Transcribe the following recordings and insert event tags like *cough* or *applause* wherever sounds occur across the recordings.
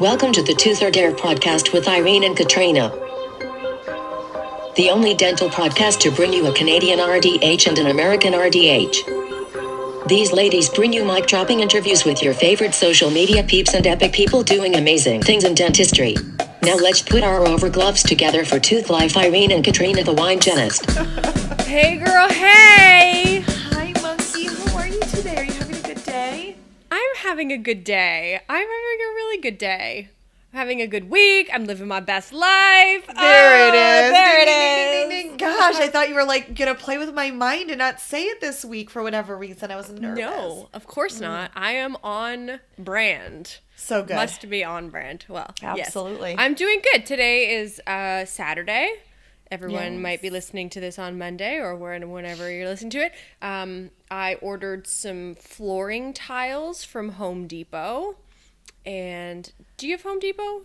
Welcome to the Tooth or Dare podcast with Irene and Katrina. The only dental podcast to bring you a Canadian RDH and an American RDH. These ladies bring you mic dropping interviews with your favorite social media peeps and epic people doing amazing things in dentistry. Now let's put our over gloves together for Tooth Life Irene and Katrina the wine genist. *laughs* Hey, girl, hey! I'm having a good day. I'm having a really good day. I'm having a good week. I'm living my best life. There it Oh, is. There Ding, it ding, is. ding. Gosh, I thought you were like gonna play with my mind and not say it this week for whatever reason. I was nervous. No, of course not. I am on brand. So good. Must be on brand. Well, yes. Absolutely. I'm doing good. Today is uh, Saturday. Everyone Yes. might be listening to this on Monday or when- whenever you're listening to it. Um, I ordered some flooring tiles from Home Depot. And do you have Home Depot?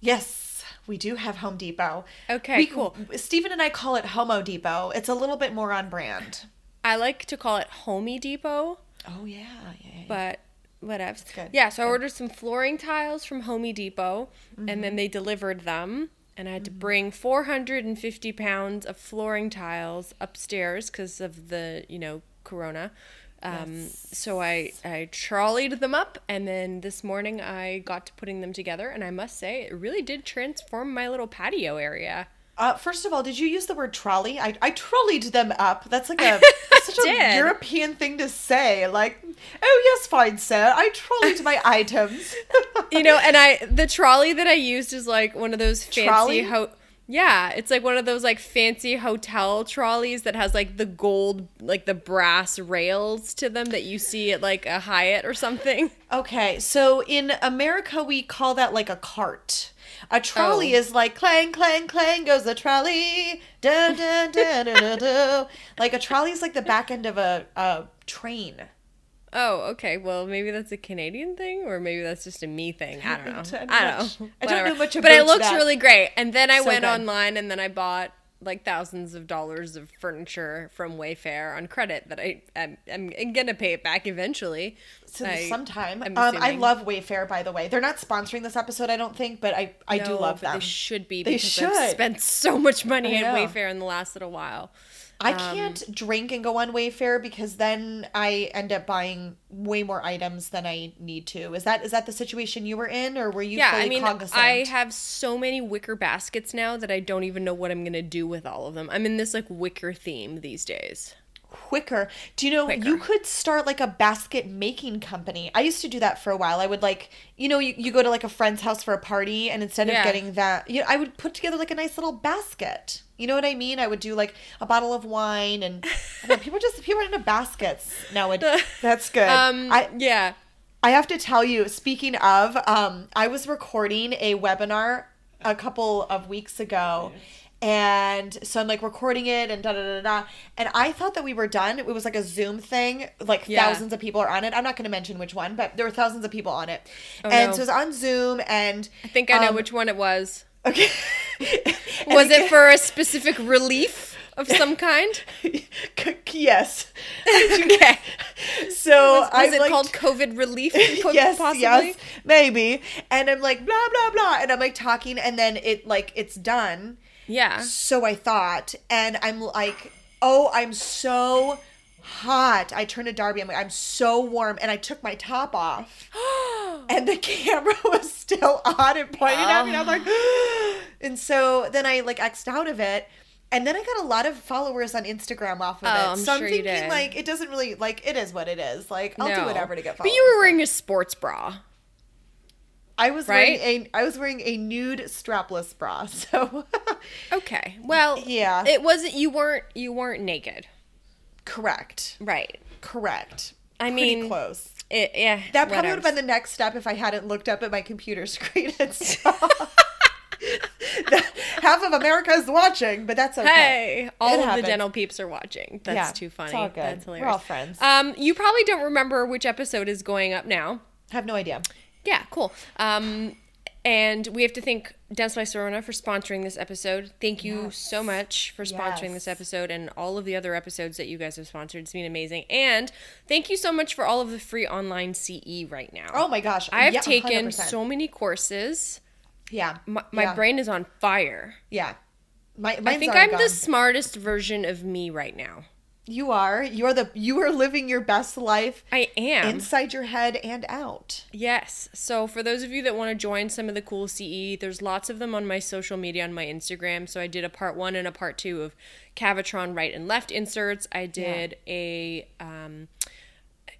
Yes, we do have Home Depot. Okay, we, cool. Stephen and I call it Homo Depot. It's a little bit more on brand. I like to call it Homey Depot, Oh yeah, yeah. yeah. but whatever. good. Yeah, so I ordered some flooring tiles from Homey Depot, and Mm-hmm. then they delivered them. And I had to bring 450 pounds of flooring tiles upstairs because of the, you know, corona. Um, So I, I trolleyed them up, and then this morning I got to putting them together. And I must say, it really did transform my little patio area. Uh, first of all, did you use the word trolley? I, I trolleyed them up. That's like a *laughs* such a. European thing to say. Like, oh yes, fine sir, I trolleyed my *laughs* items. you know, and I the trolley that I used is like one of those fancy Trolley? ho- yeah, it's like one of those like fancy hotel trolleys that has like the gold like the brass rails to them that you see at like a Hyatt or something. *laughs* Okay, so in America we call that like a cart. A trolley Oh. is like clang clang clang goes the trolley. Da da da da da da. *laughs* Like a trolley is like the back end of a, a train. Oh, okay. Well, maybe that's a Canadian thing, or maybe that's just a me thing. I don't know. I don't I don't know. I don't know much But it looks that. really great. And then I So went good. online and then I bought like thousands of dollars of furniture from Wayfair on credit that I I'm, I'm gonna pay it back eventually. So I- sometime. Um, I love Wayfair, by the way. They're not sponsoring this episode, I don't think, but I I do love them. They should be They because I've should. spent so much money at. Wayfair in the last little while. I Um, can't drink and go on Wayfair because then I end up buying way more items than I need to. Is that is that the situation you were in, or were you Yeah, fully I mean, cognizant? I have so many wicker baskets now that I don't even know what I'm gonna do with all of them. I'm in this like wicker theme these days. Quicker. Do you know you could start like a basket making company? I used to do that for a while. I would like, you know, you, you go to like a friend's house for a party and instead Yeah. of getting that, you know, I would put together like a nice little basket. You know what I mean? I would do like a bottle of wine and know, people just people are into baskets nowadays. *laughs* That's good. Um, I yeah. I have to tell you, speaking of, um, I was recording a webinar a couple of weeks ago. And so I'm like recording it and da da da da. And I thought that we were done. It was like a Zoom thing. Like Yeah. thousands of people are on it. I'm not going to mention which one, but there were thousands of people on it. Oh, and no. so it was on Zoom. And I think I know um, which one it was. Okay. *laughs* Was it for a specific relief of some *laughs* kind? yes. *laughs* okay. So Was, I was it like, called COVID relief? yes, possibly? yes, maybe. And I'm like blah blah blah, and I'm like talking, and then it like it's done. Yeah. So I thought, and I'm like, oh, I'm so hot. I turned to Darby. I'm like, I'm so warm, and I took my top off, *gasps* and the camera *laughs* was still on and pointing at me. And I'm like, oh. *gasps* and so then I like xed out of it. And then I got a lot of followers on Instagram off of Oh, it. I'm so I'm you thinking like it doesn't really like it is what it is. Like I'll do whatever to get followers. But you were wearing a sports bra. I was right? wearing a I was wearing a nude strapless bra. *laughs* So Okay. Well, Yeah. It wasn't you weren't you weren't naked. correct. Right. Correct. I Pretty mean, close. It, yeah. That probably would have been the next step if I hadn't looked up at my computer screen and *laughs* saw half of America is watching, but that's okay. Hey, all It of the dental peeps are watching. That's Yeah, too it's funny. all good. That's We're all friends. Um, you probably don't remember which episode is going up now. have no idea. Yeah, cool. Um, And we have to thank Dentsply Sirona for sponsoring this episode. Thank you so much for sponsoring this episode and all of the other episodes that you guys have sponsored. It's been amazing. And thank you so much for all of the free online CE right now. Oh my gosh. I have Yeah, taken 100%. so many courses. Yeah. My, my yeah. brain is on fire. Yeah. My, I think I'm the smartest version of me right now. You are. You are the. You are living your best life I am. inside your head and out. Yes. So for those of you that want to join some of the cool CE, there's lots of them on my social media on my Instagram. So I did a part one and a part two of Cavitron right and left inserts. I did a um,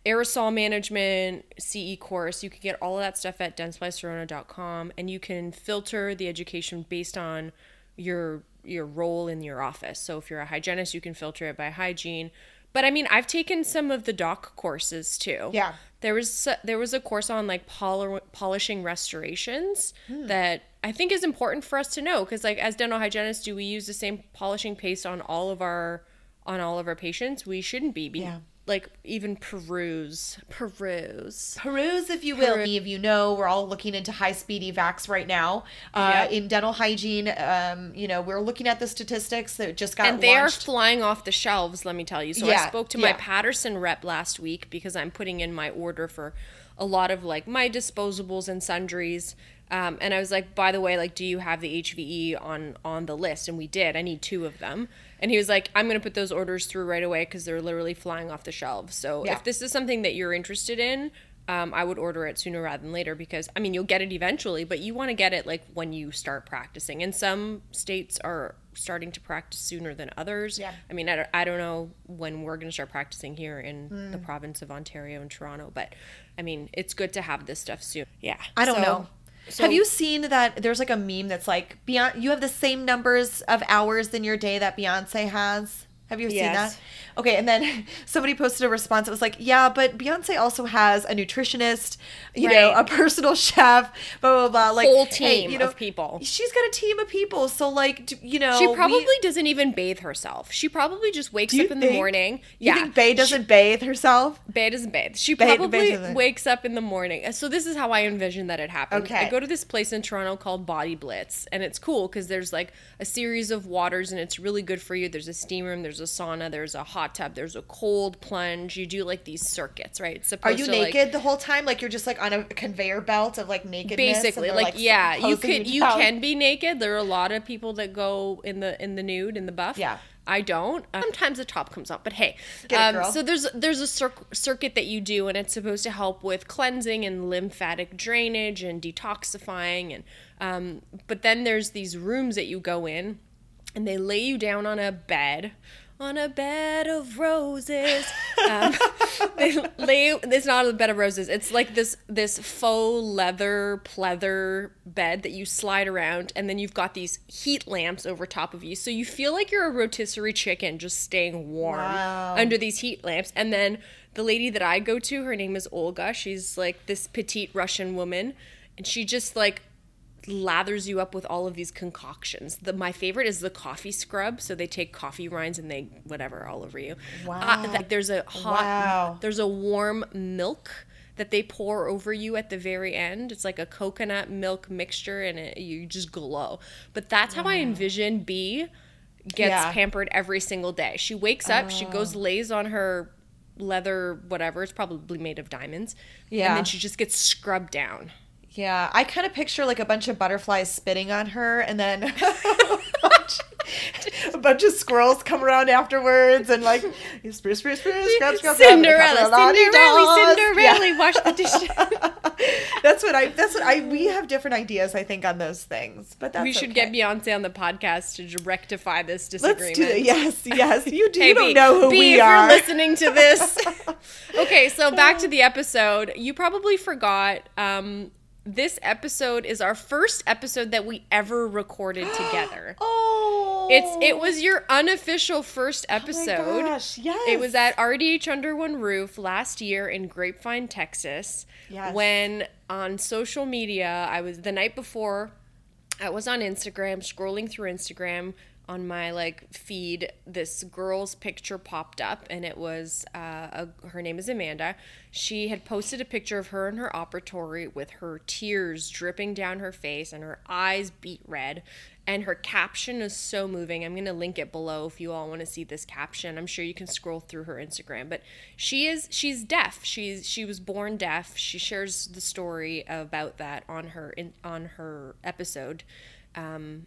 aerosol management CE course. You can get all of that stuff at dentsplysirona.com and you can filter the education based on your your role in your office. So if you're a hygienist, you can filter it by hygiene. But I mean, I've taken some of the doc courses too. Yeah. There was there was a course on like pol- polishing restorations Hmm. that I think is important for us to know because like as dental hygienists, do we use the same polishing paste on all of our on all of our patients? We shouldn't be. be Yeah. Like even peruse, peruse. Peruse, if you will. Many of you know we're all looking into high speed evacs right now. Uh. In dental hygiene, um, you know, we're looking at the statistics that just got and they are flying off the shelves let me tell you so i spoke to my yeah. patterson rep last week because i'm putting in my order for a lot of like my disposables and sundries um, and i was like by the way like do you have the hve on on the list and we did i need two of them and he was like i'm going to put those orders through right away because they're literally flying off the shelves so Yeah. if this is something that you're interested in um, I would order it sooner rather than later because I mean you'll get it eventually, but you want to get it like when you start practicing. And some states are starting to practice sooner than others. Yeah. I mean I don't, I don't know when we're going to start practicing here in the province of Ontario and Toronto, but I mean it's good to have this stuff soon. Yeah. I don't So- know. So- have you seen that? There's like a meme that's like, Beyonce, you have the same numbers of hours in your day that Beyonce has. Have you seen Yes. that? Okay, and then *laughs* somebody posted a response It was like, "Yeah, but Beyonce also has a nutritionist, you know, a personal *laughs* chef, blah blah blah." Like Whole hey, team you know, of people. She's got a team of people, so like, you know, She we- probably doesn't even bathe herself. She probably just wakes up in the think- morning. You yeah. think Bay doesn't bathe herself? Bae doesn't bathe. She Bae probably doesn't. wakes up in the morning. Uh, so this is how I envision that it happens. Okay. I go to this place in Toronto called Body Blitz, and it's cool because there's like a series of waters, and it's really good for you. There's a steam room, there's a sauna, there's a hot tub, there's a cold plunge. You do like these circuits, right? It's Are you to, like- naked the whole time? Like you're just like on a conveyor belt of like nakedness? basically they're, like, yeah you could you can be naked there are a lot of people that go in the in the nude in the buff Yeah. I don't. Sometimes the top comes off, but hey. Get it, um, so there's there's a cir- circuit that you do, and it's supposed to help with cleansing and lymphatic drainage and detoxifying, and um, but then there's these rooms that you go in, and they lay you down on a bed. On a bed of roses, um, *laughs* they lay. It's not a bed of roses. It's like this this faux leather pleather bed that you slide around, and then you've got these heat lamps over top of you, so you feel like you're a rotisserie chicken just staying warm Wow. under these heat lamps. And then the lady that I go to, her name is Olga. She's like this petite Russian woman, and she just like lathers you up with all of these concoctions. The my favorite is the coffee scrub. So they take coffee rinds and they whatever all over you. Wow. Uh, like there's a hot Wow. there's a warm milk that they pour over you at the very end. It's like a coconut milk mixture and it, you just glow. But that's how I envision B gets Yeah. pampered every single day. She wakes up, oh. she goes lays on her leather whatever, it's probably made of diamonds. Yeah. And then she just gets scrubbed down. Yeah, I kind of picture like a bunch of butterflies spitting on her, and then *laughs* a bunch of squirrels come around afterwards, and like spruce, spruce, spruce, scrub, scrub, Cinderella, scrub, Cinderella. Cinderella, wash the *laughs* dishes. That's what I. That's what I. We have different ideas, I think, on those things, but that's we should okay. get Beyonce on the podcast to rectify this Let's disagreement. do it. Yes, yes. *laughs* You do. Hey, you don't B, know who B, we if are. you're listening to this. okay, so back to the episode. You probably forgot. Um, this episode is our first episode that we ever recorded *gasps* together. oh, It's it was your unofficial first episode. Oh my gosh, yes. It was at RDH Under One Roof last year in Grapevine, Texas. Yes. When on social media, I was the night before, I was on Instagram scrolling through Instagram. On my like feed this girl's picture popped up and it was uh, a, her name is amanda. She had posted a picture of her in her operatory with her tears dripping down her face and her eyes beat red and her caption is so moving. I'm going to link it below if you all want to see this caption. I'm sure you can scroll through her instagram but she is she's deaf. She's she was born deaf. She shares the story about that on her in, on her episode. Um,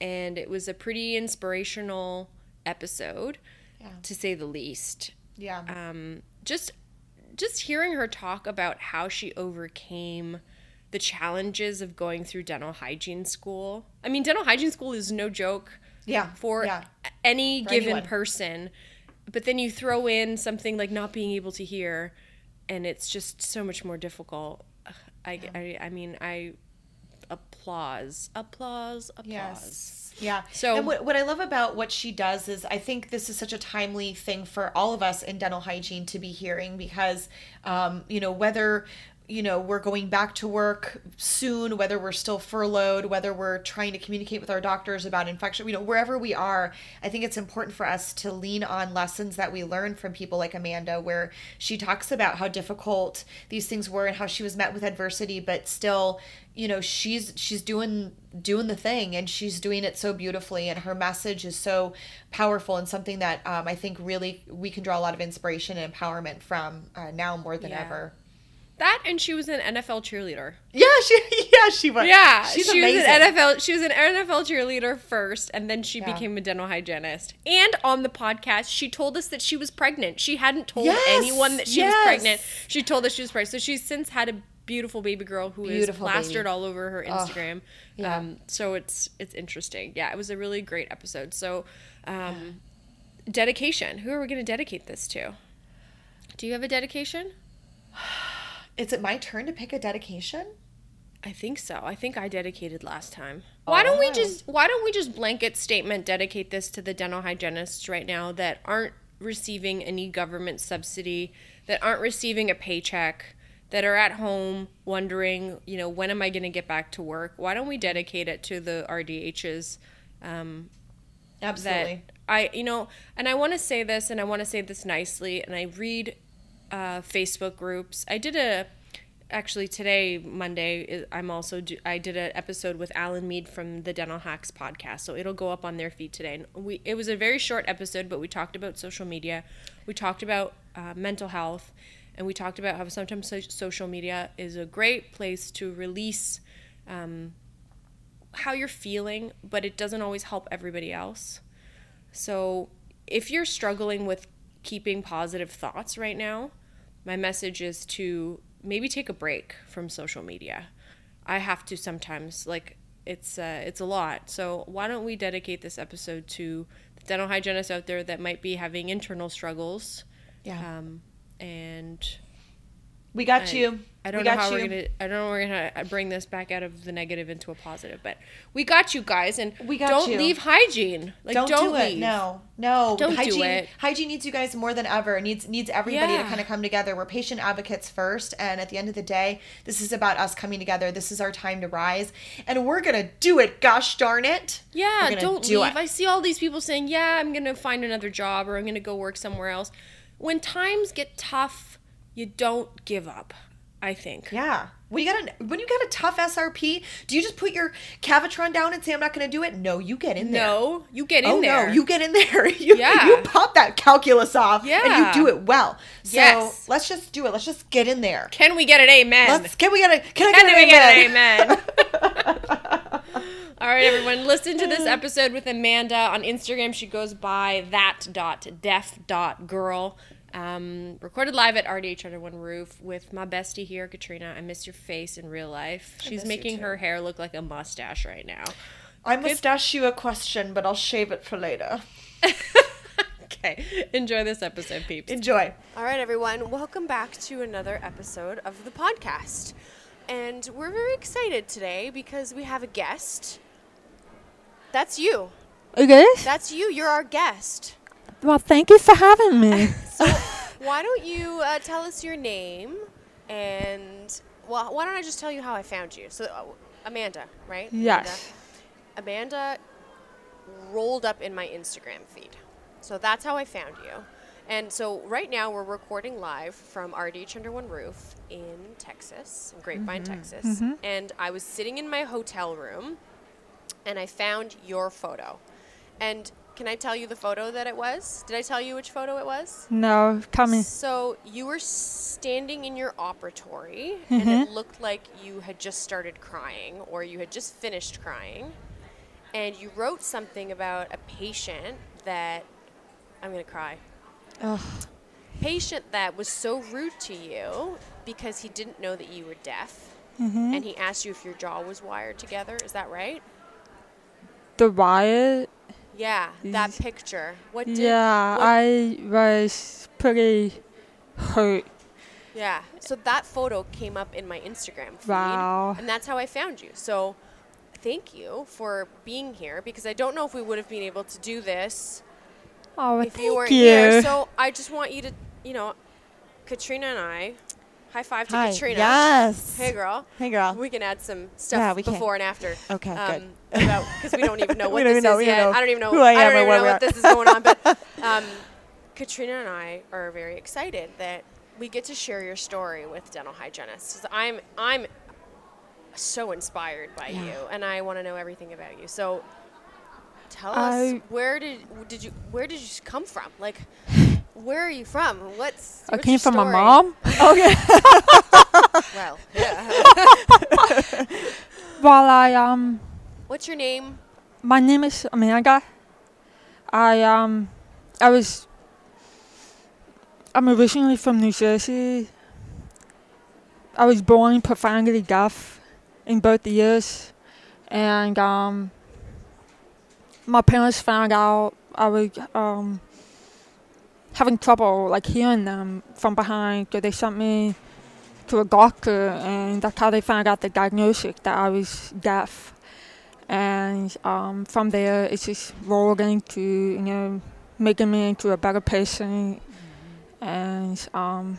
and it was a pretty inspirational episode Yeah. to say the least Yeah. um, just just hearing her talk about how she overcame the challenges of going through dental hygiene school i mean dental hygiene school is no joke yeah. for yeah. any given anyone. person but then you throw in something like not being able to hear and it's just so much more difficult I, I, I mean i applause applause applause Yes. Yeah. So- and what, what I love about what she does is I think this is such a timely thing for all of us in dental hygiene to be hearing because, um, you know, whether you know we're going back to work soon whether we're still furloughed whether we're trying to communicate with our doctors about infection you know wherever we are i think it's important for us to lean on lessons that we learn from people like amanda where she talks about how difficult these things were and how she was met with adversity but still you know she's she's doing doing the thing and she's doing it so beautifully and her message is so powerful and something that um, i think really we can draw a lot of inspiration and empowerment from uh, now more than Yeah. ever that and she was an nfl cheerleader yeah she *laughs* yeah she was Yeah, she's she amazing. was an NFL. She was an NFL cheerleader first, and then she Yeah. became a dental hygienist. And on the podcast, she told us that she was pregnant. She hadn't told Yes, anyone that she yes. was pregnant. She told us she was pregnant. So she's since had a beautiful baby girl who is Beautiful plastered baby. all over her Instagram. yeah. Um, so it's it's interesting. Yeah, it was a really great episode. So, um, dedication. Who are we going to dedicate this to? Do you have a dedication? *sighs* *sighs* *sighs* Is it my turn to pick a dedication? I think so. I think I dedicated last time. Why don't we Oh. just why don't we just blanket statement dedicate this to the dental hygienists right now that aren't receiving any government subsidy, that aren't receiving a paycheck, that are at home wondering, you know, when am I going to get back to work? Why don't we dedicate it to the RDHs um, that Absolutely. I, you know, and I want to say this, and I want to say this nicely, and I read uh, Facebook groups. I did a, actually today, Monday, I'm also, do, I did an episode with Alan Mead from the Dental Hacks podcast, so it'll go up on their feed today. And we, it was a very short episode, but we talked about social media, we talked about uh, mental health, and we talked about how sometimes so- social media is a great place to release um, how you're feeling, but it doesn't always help everybody else. So, if you're struggling with keeping positive thoughts right now, my message is to maybe take a break from social media. I have to sometimes like it's uh, it's a lot. So why don't we dedicate this episode to the dental hygienists out there that might be having internal struggles, yeah. um, and we got I- you. I don't we know how you. we're gonna. I don't know how we're gonna uh, bring this back out of the negative into a positive, but we got you guys, and We got don't you. leave hygiene. Like don't, don't, do it. leave. No, no. Don't do hygiene, it. Hygiene needs you guys more than ever. It needs needs everybody to kind of come together. We're patient advocates first, and at the end of the day, this is about us coming together. This is our time to rise, and we're gonna do it. Gosh darn it! Yeah, don't do leave. it. I see all these people saying, "Yeah, I'm gonna find another job or I'm gonna go work somewhere else." When times get tough, you don't give up. I think. Yeah. When you got a when you got a tough SRP, do you just put your Cavitron down and say I'm not going to do it? No, you get in there. No, you get in oh there. no, you get in there. *laughs* You, Yeah. you pop that calculus off yeah. and you do it well. So Yes. let's just do it. Let's just get in there. Can we get an amen? Let's can we get a can I Can get we an get amen? an amen? *laughs* All right, everyone, listen to this episode with Amanda on Instagram. She goes by that.def.girl. Um, recorded live at RDH Under One Roof with my bestie here, Katrina. I miss your face in real life. She's making her hair look like a mustache right now. I must ask you a question, but I'll shave it for later. *laughs* okay, enjoy this episode, peeps. Enjoy. All right, everyone, welcome back to another episode of the podcast. And we're very excited today because we have a guest. That's you. Okay. That's you. You're our guest. Well, thank you for having me. *laughs* so, *laughs* Why don't you uh, tell us your name and well, why don't I just tell you how I found you? So, uh, Amanda, right? Yes. Amanda, Amanda rolled up in my Instagram feed. So that's how I found you. And so right now we're recording live from RDH Under One Roof in Texas, in Grapevine, Texas. And I was sitting in my hotel room and I found your photo. And can I tell you the photo that it was? Did I tell you which photo it was? No, tell me. So you were standing in your operatory, and it mm-hmm. looked like you had just started crying, or you had just finished crying, and you wrote something about a patient that I'm gonna cry. Patient that was so rude to you because he didn't know that you were deaf, mm-hmm. and he asked you if your jaw was wired together. Is that right? The riot. Yeah, that picture. What did? Yeah, what- I was pretty hurt. Yeah. So that photo came up in my Instagram feed. Wow. And that's how I found you. So thank you for being here because I don't know if we would have been able to do this Oh, if you weren't you. here. So I just want you to, you know, Katrina and I, high five to Hi. Katrina. Yes. Hey, girl. Hey, girl. We can add some stuff Yeah, we can. before and after. Okay, good. Because we don't even *laughs* know what this know- is yet. I don't even know who I am don't or even know what this is going on. But *laughs* um, Katrina and I are very excited that we get to share your story with dental hygienists. I'm I'm so inspired by you, and I want to know everything about you. So tell us where did did you where did you come from? Like where are you from? What's I came from my story? mom. Well, *laughs* yeah. *laughs* While I um, What's your name? my name is Amanda. I um, I was. I'm originally from New Jersey. I was born profoundly deaf in both ears, and um, my parents found out I was um, having trouble like hearing them from behind, so they sent me to a doctor, and that's how they found out the diagnosis that I was deaf. And um, from there, it's just rolled into you know making me into a better person, and um,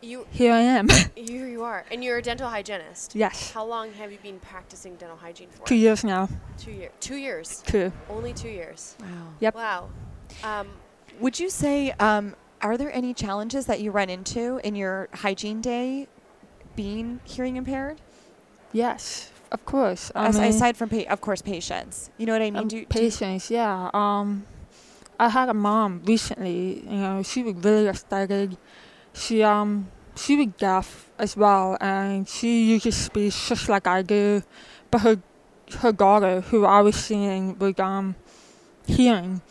You here I am. *laughs* here you are, and you're a dental hygienist. yes, How long have you been practicing dental hygiene for? two years now. Two years. Two years. Two. Only two years. Wow. Yep. Wow. Um, Would you say, um, are there any challenges that you run into in your hygiene day being hearing impaired? Yes, of course. I As, mean, aside from, pa- of course, patients. You know what I mean? um, do, do yeah. Um, I had a mom recently. You know, she was really excited. She um, she was deaf as well, and she uses speech just like I do. But her her daughter, who I was seeing, was um, hearing,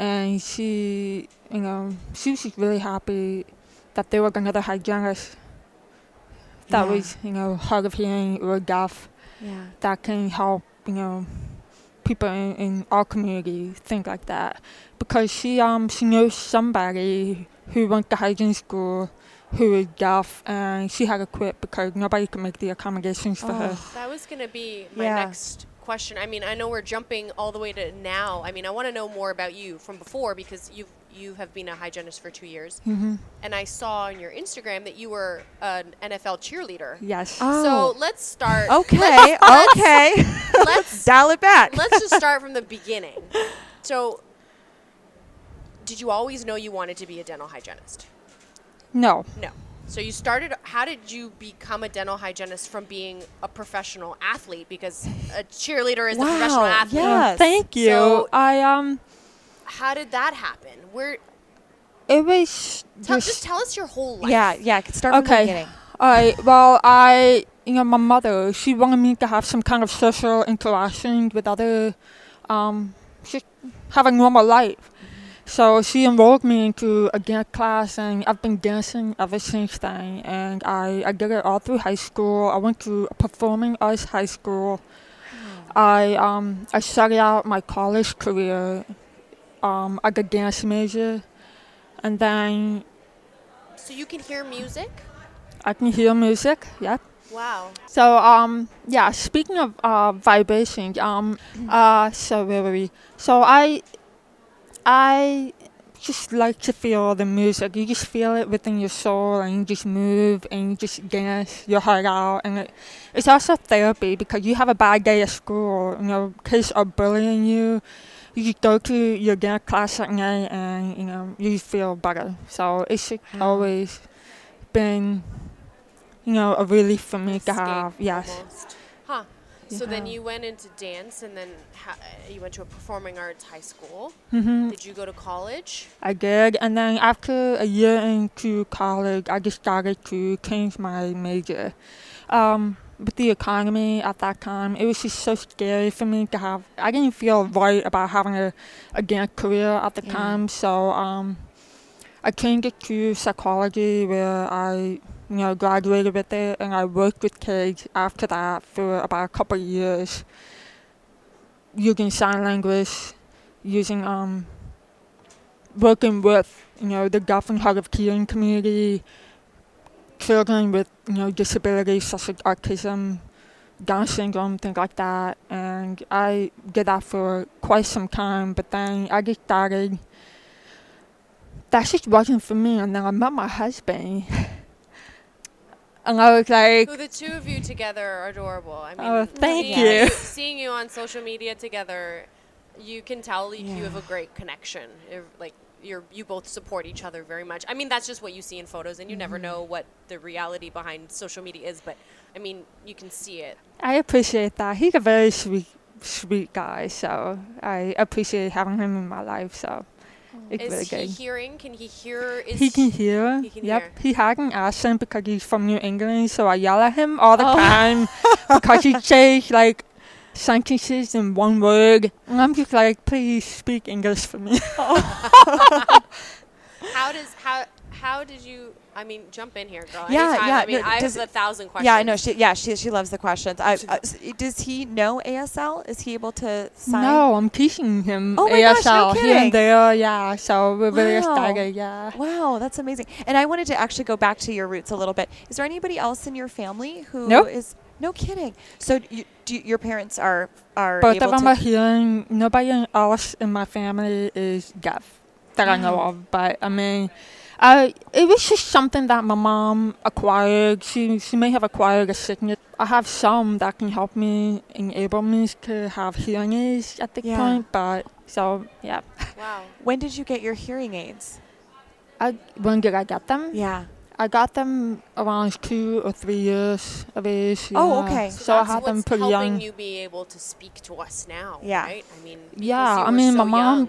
and she, you know, she was really happy that there was another hygienist that Yeah. was, you know, hard of hearing or deaf yeah. that can help, you know, people in, in our community think like that. Because she um she knows somebody who went to hygiene school who is deaf and she had to quit because nobody could make the accommodations for her. Oh. that was going to be my Yeah. next question. I mean, I know we're jumping all the way to now. I mean, I want to know more about you from before because you've you have been a hygienist for two years, hmm and I saw on your Instagram that you were an NFL cheerleader. Yes. Oh. So let's start. *laughs* Okay. *laughs* okay. *laughs* Let's Dial it back. let's just start from the beginning. So, did you always know you wanted to be a dental hygienist? no. No. So you started. How did you become a dental hygienist from being a professional athlete? Because a cheerleader is a professional Wow, athlete. yeah. Yes. Thank you. So- I um How did that happen? Where? it was Tell, just, just tell us your whole life. yeah. Yeah. Start from the Okay. beginning. Alright, well, I, you know, my mother, she wanted me to have some kind of social interaction with other, um, just have a normal life. So she enrolled me into a dance class, and I've been dancing ever since then. And I, I did it all through high school. I went to a performing arts high school. I, um, I started out my college career um, as a dance major, and then So you can hear music. I can hear music. Yeah. Wow. So um yeah, speaking of uh vibrations, um uh so where were we? So I I just like to feel the music. You just feel it within your soul, and you just move and you just dance your heart out. And it, it's also therapy because you have a bad day at school. You know, kids are bullying you. You just go to your dance class at night, and you know you feel better. So it's Wow. Mm. always been, you know, a relief for me to have. Yes. almost. So then you went into dance, and then ha- you went to a performing arts high school. hmm Did you go to college? I did, and then after a year into college, I just started to change my major. Um, with the economy at that time, it was just so scary for me to have. I didn't feel right about having a, a dance career at the Yeah. time, so um, I changed it to psychology, where I, you know, graduated with it, and I worked with kids after that for about a couple of years, using sign language, using um working with you know the and hard of hearing community, children with you know disabilities such as autism, Down syndrome, things like that, and I did that for quite some time. But then I just started. That just wasn't for me, and then I met my husband, *laughs* and I was like, Who the two of you together are adorable. I mean, Oh, thank seeing you. Seeing you on social media together, you can tell you, you have a great connection. Like you're you both support each other very much. I mean, that's just what you see in photos, and you never Mm-hmm. know what the reality behind social media is. But I mean, you can see it. I appreciate that. He's a very sweet, sweet guy, so I appreciate having him in my life. So really Is he hearing? Can he hear? Is He can hear. He can yep. hear. He had an accent because he's from New England, so I yell at him all the Oh. time because he *laughs* says like sentences in one word, and I'm just like, please speak English for me. Oh. *laughs* How does how how did you? I mean, jump in here, girl. Yeah, Anytime. yeah, I mean, no, I does- have a thousand questions. Yeah, I know. She, yeah, she, she loves the questions. I, uh, does he know ASL? Is he able to sign? no, I'm teaching him Oh my gosh, no ASL here and there. Yeah, so we're really Wow. excited. Yeah. Wow, that's amazing. And I wanted to actually go back to your roots a little bit. Is there anybody else in your family who is? Nope. No kidding. So you, do you- your parents are are Both able of them to are hearing. Nobody else in my family is deaf that I know of. But I mean, I it was just something that my mom acquired. She she may have acquired a sickness. I have some that can help me enable me to have hearing aids at the Yeah. point. But so yeah, Wow. *laughs* When did you get your hearing aids? I when did I get them? Yeah. I got them around two or three years of age. Oh, yeah. okay. So, So I that's had them what's pretty helping young. you be able to speak to us now, Yeah. right? I mean, Yeah, you I were mean, so my mom- young.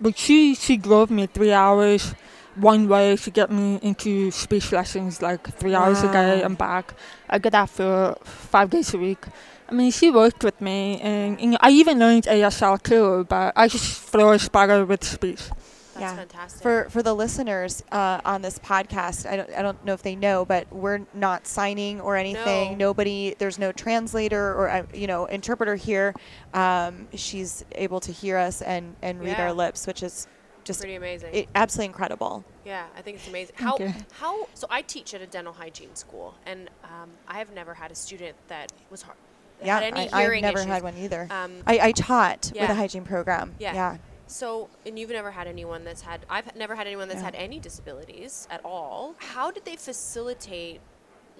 But she she drove me three hours one way to get me into speech lessons, like three hours a day Wow. and back. I did that for five days a week. I mean, she worked with me, and you know, I even learned ASL too. But I just flourished better with speech. That's Yeah. fantastic. For for the listeners uh, on this podcast, I don't I don't know if they know, but we're not signing or anything. No. Nobody, there's no translator or uh, you know interpreter here. Um, she's able to hear us and and read Yeah. our lips, which is just Pretty amazing. it, absolutely incredible. yeah, I think it's amazing. How you. how so I teach at a dental hygiene school, and um, I have never had a student that was hard. Yeah, had any I, I've never issues. had one either. Um, I, I taught with a hygiene program. Yeah. yeah. So, and you've never had anyone that's had, I've never had anyone that's Yeah. had any disabilities at all. How did they facilitate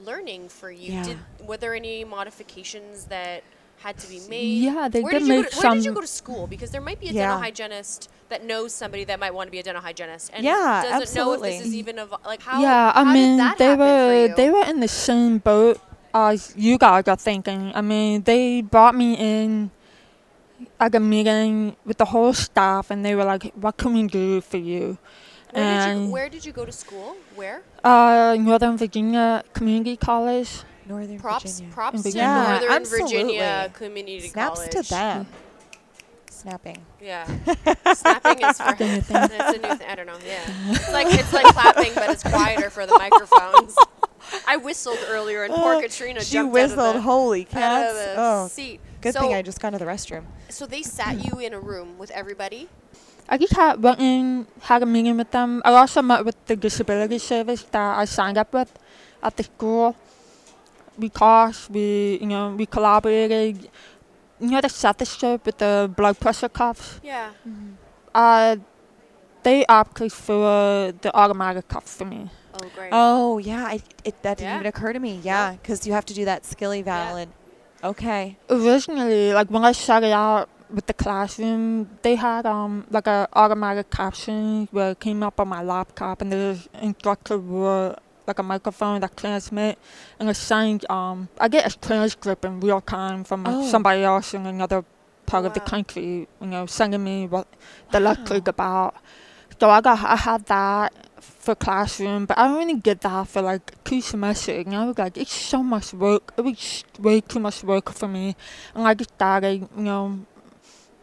learning for you? Yeah. Did, were there any modifications that had to be made? Yeah, they where did did make go to, Where did you go to school? Because there might be a Yeah. dental hygienist that knows somebody that might want to be a dental hygienist and Yeah, doesn't know if this is even a, like how yeah, I how mean, did that they happen were for you? they were in the same boat as you guys are thinking. I mean, they brought me in at a meeting with the whole staff, and they were like, "What can we do for you?" where did you where did you go to school? Where? uh, Northern Virginia Community College. Northern Props Virginia. props to Yeah, Northern Virginia. Community Snaps College. to them. Snapping. Yeah. *laughs* Snapping is for *laughs* The new thing. it's a new thing. *laughs* I don't know. Yeah. It's like it's like clapping, but it's quieter for the microphones. I whistled earlier, and poor uh, Katrina She jumped whistled. out of the, Holy out of the Oh, seat. good so, thing I just got to the restroom. So they sat you in a room with everybody. I just had went in, had a meeting with them. I also met with the disability service that I signed up with at the school because we, you know, we collaborated. You know the stethoscope with the blood pressure cuffs. Yeah. Uh, they opted for the automatic cuff for me. Oh, great. Oh yeah, I, it, that didn't Yeah. even occur to me. Yeah, because you have to do that skill eval. Yeah. And okay, Originally, like when I started out with the classroom, they had um like a automatic caption where it came up on my laptop, and the instructor would like a microphone that transmit and assign um I get a transcript in real time from Oh. somebody else in another part of the country, you know, sending me what the lecture's about. So I got I had that for classroom, but I only did that for like two semesters, and I was like, it's so much work. It was way too much work for me, and I just started, you know,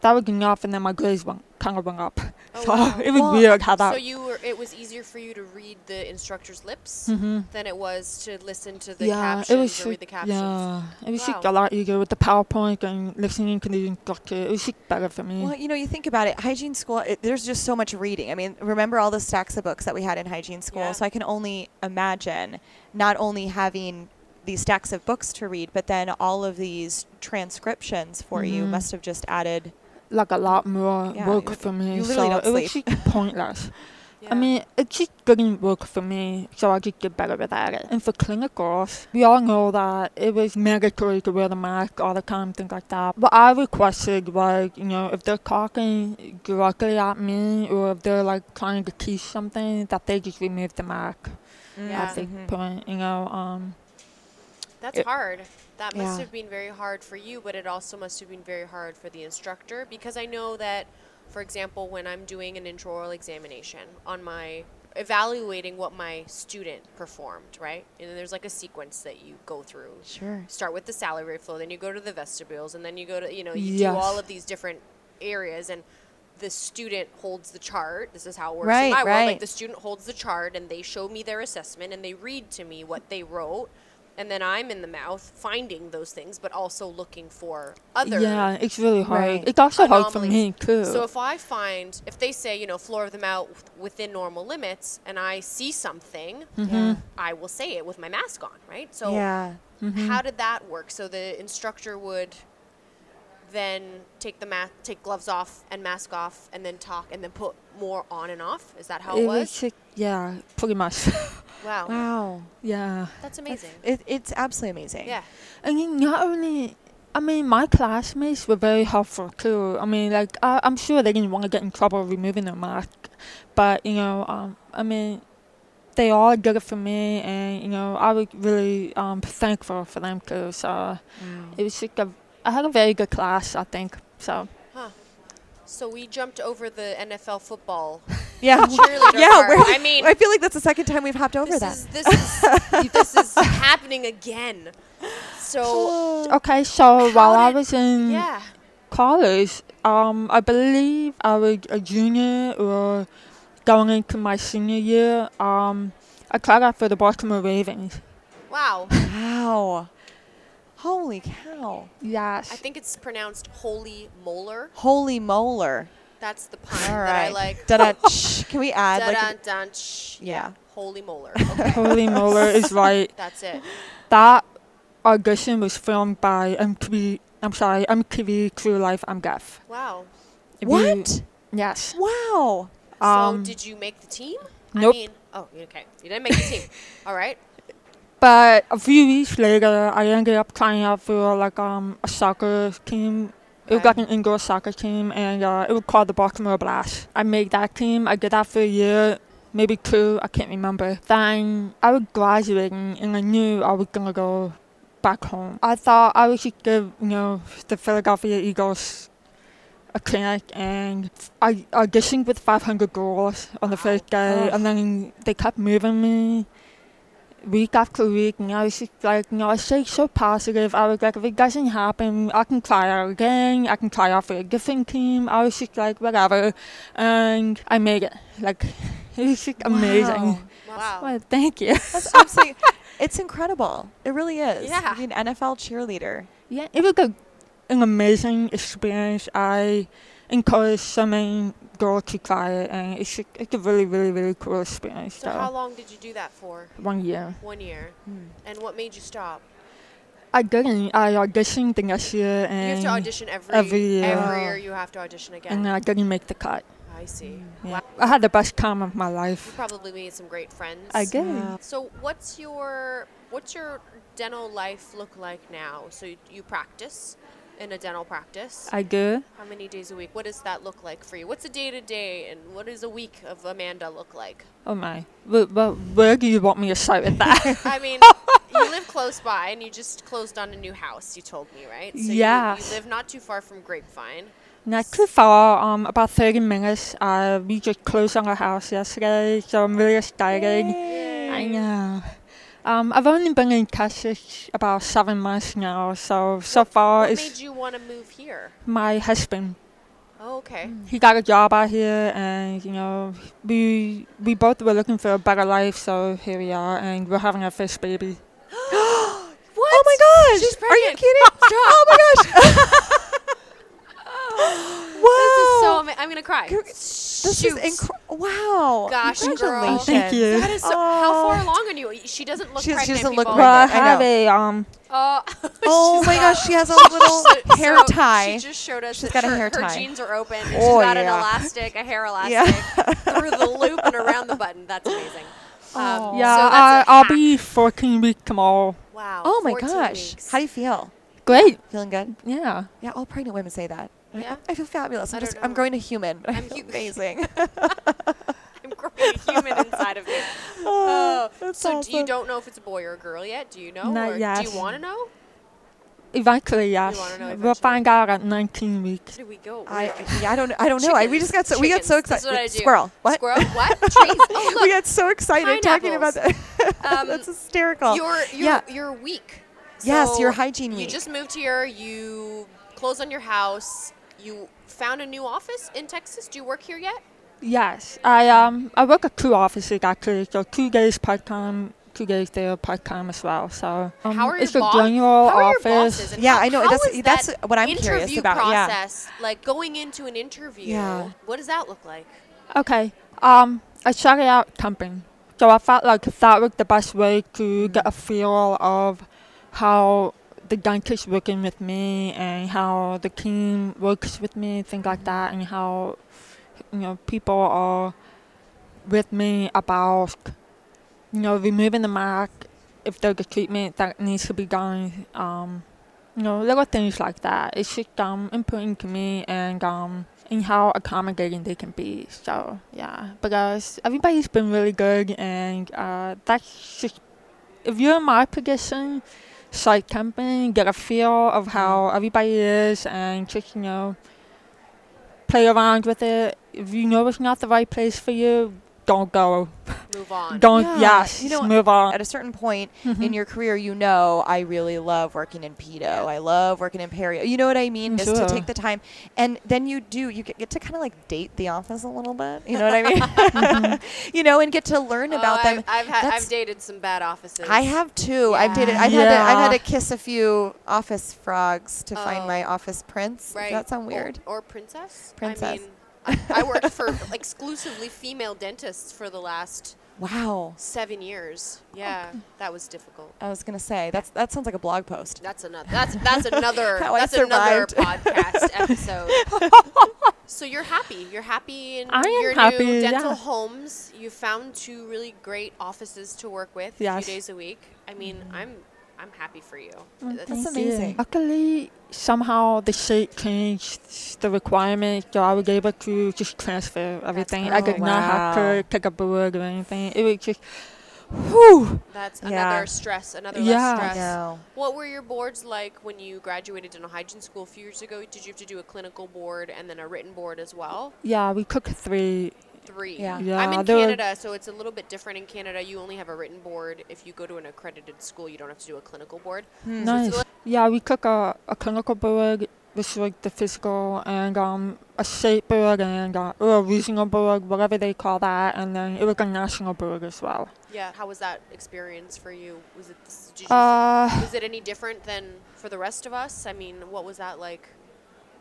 that was enough, and then my grades went kind of went up. Oh, so wow. it was Well, weird how that. So you were. It was easier for you to read the instructor's lips hmm than it was to listen to the yeah, captions it was or read the captions. yeah, it was just Wow. a lot easier with the PowerPoint and listening to the instructor. It was just better for me. well, you know, you think about it. Hygiene school, it, there's just so much reading. I mean, remember all the stacks of books that we had in hygiene school? Yeah. So I can only imagine not only having these stacks of books to read, but then all of these transcriptions for you Mhm. must have just added. Like a lot more Yeah, work for me. you so don't it was just pointless. *laughs* Yeah. I mean, it just didn't work for me, so I just get better without it. And for clinicals, we all know that it was mandatory to wear the mask all the time, things like that. What I requested was, you know, if they're talking directly at me or if they're like trying to teach something, that they just remove the mask Yeah. at the Mhm. point, you know. Um, That's it- hard. That must Yeah. have been very hard for you, but it also must have been very hard for the instructor because I know that, for example, when I'm doing an intraoral examination on my evaluating what my student performed, right? And then there's like a sequence that you go through. Sure. Start with the salivary flow, then you go to the vestibules, and then you go to you know you Yes. do all of these different areas and. The student holds the chart. This is how it works Right, in my world. Like the student holds the chart and they show me their assessment and they read to me what they wrote and then I'm in the mouth finding those things, but also looking for other. yeah, it's really hard. Right. It's also hard for me, too. So if I find, if they say, you know, floor of the mouth within normal limits, and I see something, Yeah. I will say it with my mask on, right? So yeah. Mm-hmm. how did that work? So the instructor would then take the mask, take gloves off and mask off, and then talk, and then put more on and off. Is that how it, it was? just- yeah, pretty much. *laughs* Wow, Wow. yeah. that's amazing. It, it's absolutely amazing. yeah. I mean, not only, I mean, my classmates were very helpful too. I mean, like, I, I'm sure they didn't want to get in trouble removing their mask, but you know, um, I mean, they all did it for me, and you know, I was really um thankful for them too. So it was just a, I had a very good class, I think. So So we jumped over the NFL football *laughs* Yeah. yeah. I mean, I feel like that's the second time we've hopped over this that. is this is *laughs* this is happening again. So *sighs* okay, so while I was in yeah, college, um, I believe I was a junior or going into my senior year. Um, I tried out for the Baltimore Ravens. wow. Wow. Holy cow. Yes. I think it's pronounced holy molar. Holy molar. That's the pun All that I like. Da-da, *laughs* shh. Can we add like Dun, a- dun. Yeah. Holy molar. *laughs* Okay, Holy molar is *laughs* right. that's it. That audition was filmed by MTV. I'm sorry, MTV True Life. I'm deaf. Wow. If you- What? yes. Wow. Um, so did you make the team? nope. I mean, oh, okay. You didn't make the team. All right. But a few weeks later, I ended up trying out for like um a soccer team. It was like an indoor soccer team, and uh, it was called the Baltimore Blast. I made that team. I did that for a year, maybe two. I can't remember. Then I was graduating, and I knew I was gonna go back home. I thought I would just give you know the Philadelphia Eagles a clinic, and I auditioned with 500 girls on the first day, and then they kept moving me week after week, and I was just like, you know, I stayed so positive. I was like, if it doesn't happen, I can try out again. I can try out for a different team. I was just like, whatever, and I made it. Like, *laughs* it was just amazing. Wow. Wow. Well, thank you. *laughs* That's absolutely. it's incredible. It really is. Yeah. I mean, NFL cheerleader. Yeah, it was a, an amazing experience. I encourage so many girls to try it, and it's a, it's a really, really, really cool experience. So how long did you do that for? one year. One year. Hmm. And what made you stop? I didn't. I auditioned the next year, and You have to audition every every year. Every year you have to audition again. and I didn't make the cut. I see. Yeah. Wow. I had the best time of my life. You probably made some great friends. I did. So what's your what's your dental life look like now? So you, you practice in a dental practice. I do. How many days a week? What does that look like for you? What's a day to day, and what does a week of Amanda look like? Oh my. But, but where do you want me to start with that? *laughs* I mean, *laughs* you live close by, and you just closed on a new house. You told me, right? So you- You, live not too far from Grapevine. Not too far, um, about 30 minutes. Uh, we just closed on our house yesterday, so I'm really excited. I know. Um, I've only been in Texas about seven months now, so so far What it's made you want to move here? my husband. Oh, okay. He got a job out here, and you know, we we both were looking for a better life, so here we are, and we're having our first baby. *gasps* *gasps* What? Oh my gosh! She's Are you kidding? *laughs* oh my gosh! *laughs* *laughs* This is so. wow! Ama- I'm gonna cry. This Shoot. is incredible. Wow! Gosh, girl. Congratulations. Thank you. That is so. How far along are you? She doesn't look She- she pregnant. doesn't look people. Well, I pregnant, I have know. a um. Uh, *laughs* Oh my gosh! She has a *laughs* little hair so tie. She just showed us She's that got a her, hair her tie. jeans are open. and Oh, she's got an elastic, a hair elastic Yeah. *laughs* through the loop and around the button. That's amazing. Um, Yeah, so I, that's a I'll be 14 weeks tomorrow. Wow. Oh my gosh! weeks. How do you feel? Great. Feeling good? Yeah. Yeah, all pregnant women say that. Yeah? I feel fabulous. I I'm don't just I'm growing a human. *laughs* I I'm feel hu- *laughs* amazing. I'm growing a human inside of me. *laughs* Oh, that's so you awesome. don't know if it's a boy or a girl yet? Do you know? Not or yet. Do you want to know? Eventually, yes. know We'll find out at 19 weeks. Where do we go? I yeah, I don't I don't know. I, we just got so we got so excited. what Squirrel. What? Squirrel? What? Trees. Oh, look. we got so excited talking about that. Um, That's hysterical. You're Yeah. your week. Yes, your So hygiene You week. just moved here. You closed on your house. You found a new office in Texas. Do you work here yet? Yes, I um I work at two offices actually, so two days part time, two days there part time as well. So um, How are it's your a boss- general How are your office. bosses? And Yeah, how- I know, how that's- is that's that what I'm curious interview about, yeah. Process, like going into an interview. Yeah. What does that look like? Okay, um I started out camping, so I felt like that was the best way to get a feel of how the dentist working with me and how the team works with me, things like that, and how you know people are with me about you know removing the mark if there's a treatment that needs to be done. Um, you know, little things like that. It's just um important to me and um and how accommodating they can be. So yeah, because everybody's been really good and uh that's just if you're in my position, site camping, get a feel of mm. how everybody is and just, you know, play around with it. If you know it's not the right place for you, don't go. Move on. Don't Yeah, yes, you just know, move on. At a certain point Mm-hmm. in your career, you know, I really love working in pedo. I love working in perio. You know what I mean? Is to take the time, and then you do. You get, get to kind of like date the office a little bit. You know what I mean? Mm-hmm. *laughs* *laughs* you know, and get to learn about oh, them. I've, I've, had, I've dated some bad offices. I have too. I've dated. I've had to. I've had to kiss a few office frogs to find Oh. my office prince. Right. Does that sound weird? Or, or princess. Princess. I mean, I, I *laughs* worked for exclusively female dentists for the last Wow. seven years. Yeah, oh, that was difficult. I was gonna say that's that sounds like a blog post. That's another. That's that's *laughs* another. How I that's another podcast *laughs* episode. so you're happy. You're happy in I am your happy, new dental yeah. homes. You found two really great offices to work with a Yes. few days a week. I mean, I'm I'm happy for you. That's- That's Thank you. amazing. Luckily, somehow the state changed the requirement, so I was able to just transfer everything. I Oh, did not have to pick up a board or anything. It was just, whew. That's Yeah. another stress. Another Yeah. less stress. know. What were your boards like when you graduated dental hygiene school a few years ago? Did you have to do a clinical board and then a written board as well? Yeah, we took three. Three. Yeah. I'm in there were- Canada, so it's a little bit different in Canada. You only have a written board. If you go to an accredited school, you don't have to do a clinical board. Hmm. Nice. Yeah, we took a, a clinical board, which was the physical, and um, a state board, and uh, or a regional board, whatever they call that, and then it was a national board as well. Yeah. How was that experience for you? Was it this, did you, Uh, was it any different than for the rest of us? I mean, what was that like?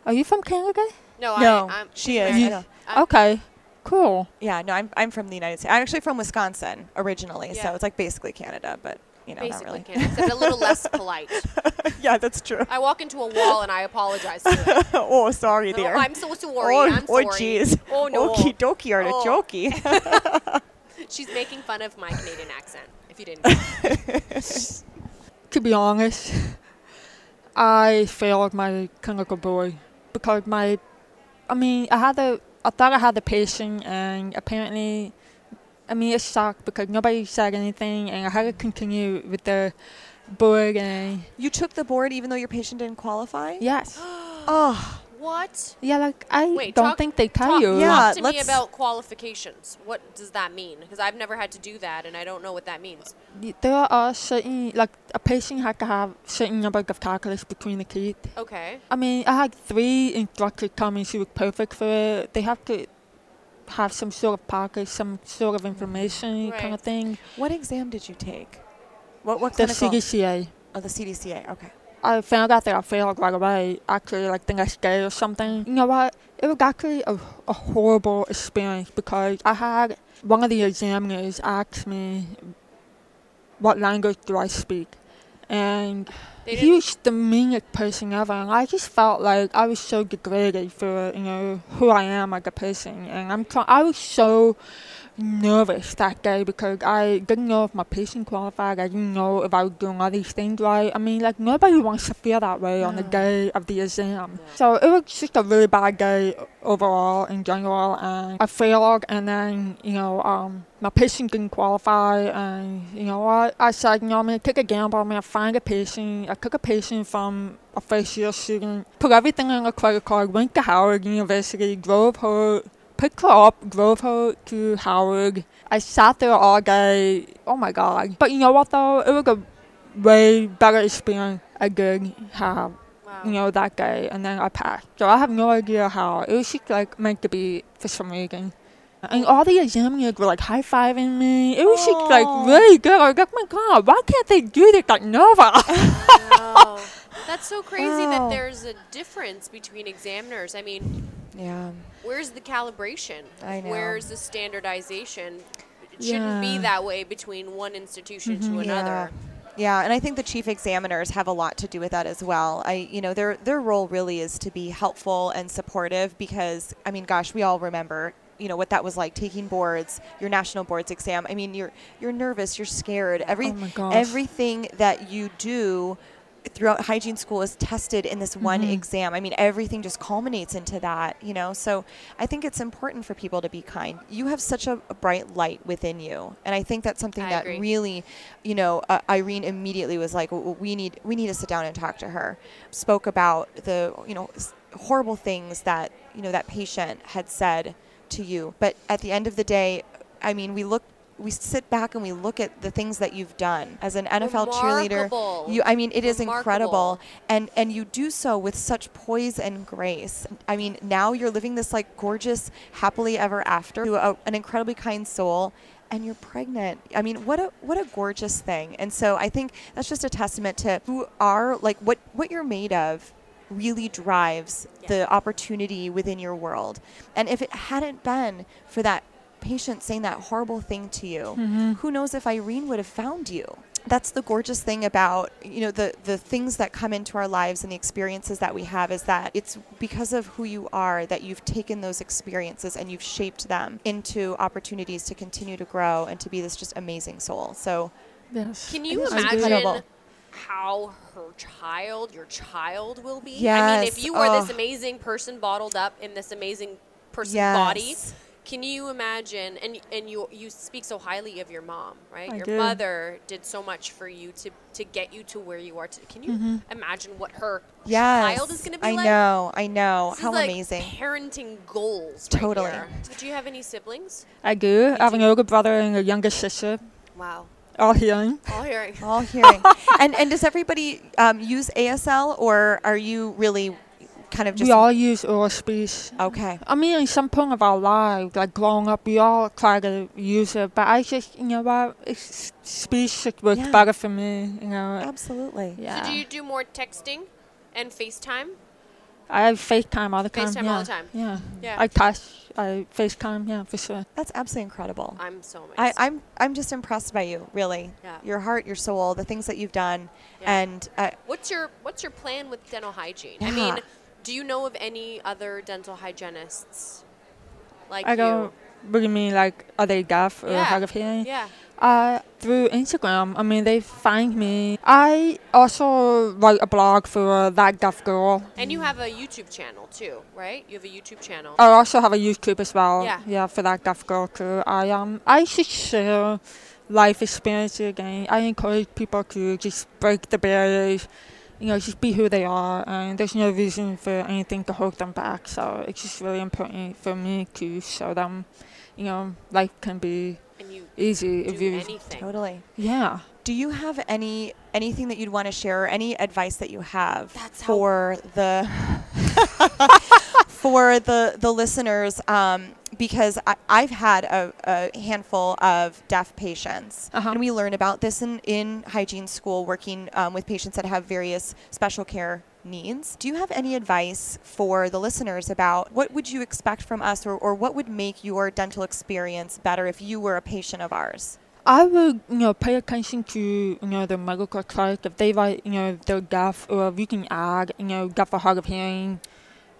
are you from Canada? No, No, I, I'm she is. American. I know. I'm- Okay, cool. Yeah, no, I'm I'm from the United States. I'm actually from Wisconsin originally, so it's like basically Canada, but you know, Basically, not really. can except a little less *laughs* polite. yeah, that's true. I walk into a wall and I apologize to it. *laughs* oh, sorry Oh, there. I'm so sorry. Oh, I'm oh, sorry. jeez. Oh no. Okie dokie Oh. artichoke. *laughs* She's making fun of my Canadian accent. If you didn't. To be honest, I failed my clinical boy because my, I mean, I had a, I thought I had the patient, and apparently, I mean, it sucked because nobody said anything, and I had to continue with the board, and you took the board even though your patient didn't qualify? yes, Oh, *gasps* what? yeah, like I Wait, don't talk- think they tell Talk, you. Yeah, talk to me let's- about qualifications. What does that mean? Because I've never had to do that, and I don't know what that means. Y- There are certain, like a patient had to have certain number of calculus between the teeth. Okay. I mean, I had three instructors tell me she was perfect for it. They have to have some sort of package, some sort of information kind Right. of thing. what exam did you take? What what The clinical? CDCA. Oh, the CDCA. Okay. I found out that I failed right away, actually, like the next day or something. You know what? It was actually a, a horrible experience because I had one of the examiners ask me, What language do I speak? And he was the meanest person ever, and I just felt like I was so degraded for you know who I am as a person, and I'm try- I was so nervous that day because I didn't know if my patient qualified. I didn't know if I was doing all these things right. I mean, like nobody wants to feel that way on the day of the exam. So it was just a really bad day overall in general, and I failed. And then you know, um, my patient didn't qualify, and you know what? I said, you know, I'm gonna take a gamble. I'm gonna find a patient. I took a patient from a first year student, put everything on a credit card, went to Howard University, drove her picked her up, drove her to Howard. I sat there all day. Oh my god. But you know what though? It was a way better experience I did have, Wow. you know, that day. And then I passed. So I have no idea how. It was just like meant to be for some reason. And all the examiners were like high fiving me. It was like really good. I was like, oh my god, why can't they do this at Nova? *laughs* Wow. That's so crazy Wow. that there's a difference between examiners. I mean, Yeah. where's the calibration? I know. Where's the standardization? It shouldn't be that way between one institution to mm-hmm. another. Yeah, and I think the chief examiners have a lot to do with that as well. I, you know, their their role really is to be helpful and supportive because I mean, gosh, we all remember, you know, what that was like taking boards, your national boards exam. I mean, you're you're nervous, you're scared. Every Oh everything that you do throughout hygiene school is tested in this one Mm-hmm. exam. I mean, everything just culminates into that, you know. So I think it's important for people to be kind. You have such a, a bright light within you, and I think that's something I that agree. really, you know, uh, Irene immediately was like, "W- "We need, we need to sit down and talk to her." Spoke about the, you know, horrible things that you know that patient had said to you, but at the end of the day, I mean, we look. We sit back and we look at the things that you've done as an NFL cheerleader. You, I mean, it is incredible and and you do so with such poise and grace. I mean, now you're living this like gorgeous, happily ever after to a, uh, an incredibly kind soul, and you're pregnant. I mean, what a what a gorgeous thing. And so I think that's just a testament to who are like what what you're made of really drives the opportunity within your world. And if it hadn't been for that patient saying that horrible thing to you, who knows if Irene would have found you? That's the gorgeous thing about you know the the things that come into our lives and the experiences that we have is that it's because of who you are that you've taken those experiences and you've shaped them into opportunities to continue to grow and to be this just amazing soul. So yes. Can you imagine incredible. How her child, your child, will be? I mean, if you were this oh. amazing person bottled up in this amazing person's body, can you imagine? And and you you speak so highly of your mom, right? I your do. mother did so much for you to to get you to where you are. To, can you mm-hmm. imagine what her Yes. child is going to be I like? I know, I know. This How is like amazing. Parenting goals. Right Totally. here. So do you have any siblings? I do. I have an older brother and a younger sister. Wow. All hearing. All hearing. *laughs* All hearing. and and does everybody um, use ASL or are you really kind of just we all use oral speech. okay? I mean, in some point of our lives, like growing up, we all try to use it, but I just, you know what, it's, speech just works Yeah. better for me, you know. Absolutely. Yeah. So do you do more texting and FaceTime? I have FaceTime all the time. FaceTime yeah. all the time. Yeah. Yeah. I touch. I FaceTime, yeah, for sure. That's absolutely incredible. I'm so amazed. I, I'm I'm just impressed by you, really. Yeah. Your heart, your soul, the things that you've done, Yeah. and uh, What's your What's your plan with dental hygiene? I mean, do you know of any other dental hygienists like I you? go, what do you mean, like, are they deaf or Yeah. hard of hearing? Yeah. Uh, through Instagram, I mean, they find me. I also write a blog for That Deaf Girl. And you have a YouTube channel too, right? You have a YouTube channel. I also have a YouTube as well. Yeah. Yeah, for That Deaf Girl too. I um, I just share life experiences again. I encourage people to just break the barriers. You know, just be who they are, and there's no reason for anything to hold them back. So it's just really important for me to show them, you know, life can be you easy do if you. anything. totally. Yeah. Do you have any anything that you'd want to share, or any advice that you have That's how- for the *laughs* for the the listeners? Um, because I, I've had a, a handful of deaf patients, Uh-huh. and we learn about this in in hygiene school, working um, with patients that have various special care needs. Do you have any advice for the listeners about what would you expect from us, or, or what would make your dental experience better if you were a patient of ours? I would, you know, pay attention to, you know, the medical chart. If they write, you know, they're deaf, or if you can add, you know, deaf or hard of hearing,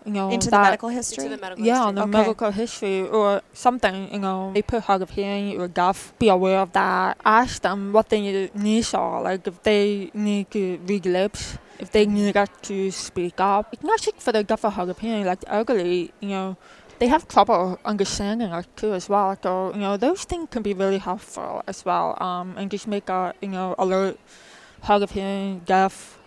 you know, Into the medical history? Into the medical Yeah, history. on the Okay. medical history or something, you know, they put hard of hearing or deaf. Be aware of that. Ask them what their needs are. Like if they need to read lips, if they need us to speak up. It's not just for the deaf or hard of hearing. Like the elderly, you know, they have trouble understanding us too as well. So you know, those things can be really helpful as well. Um, and just make a you know alert, hard of hearing, deaf.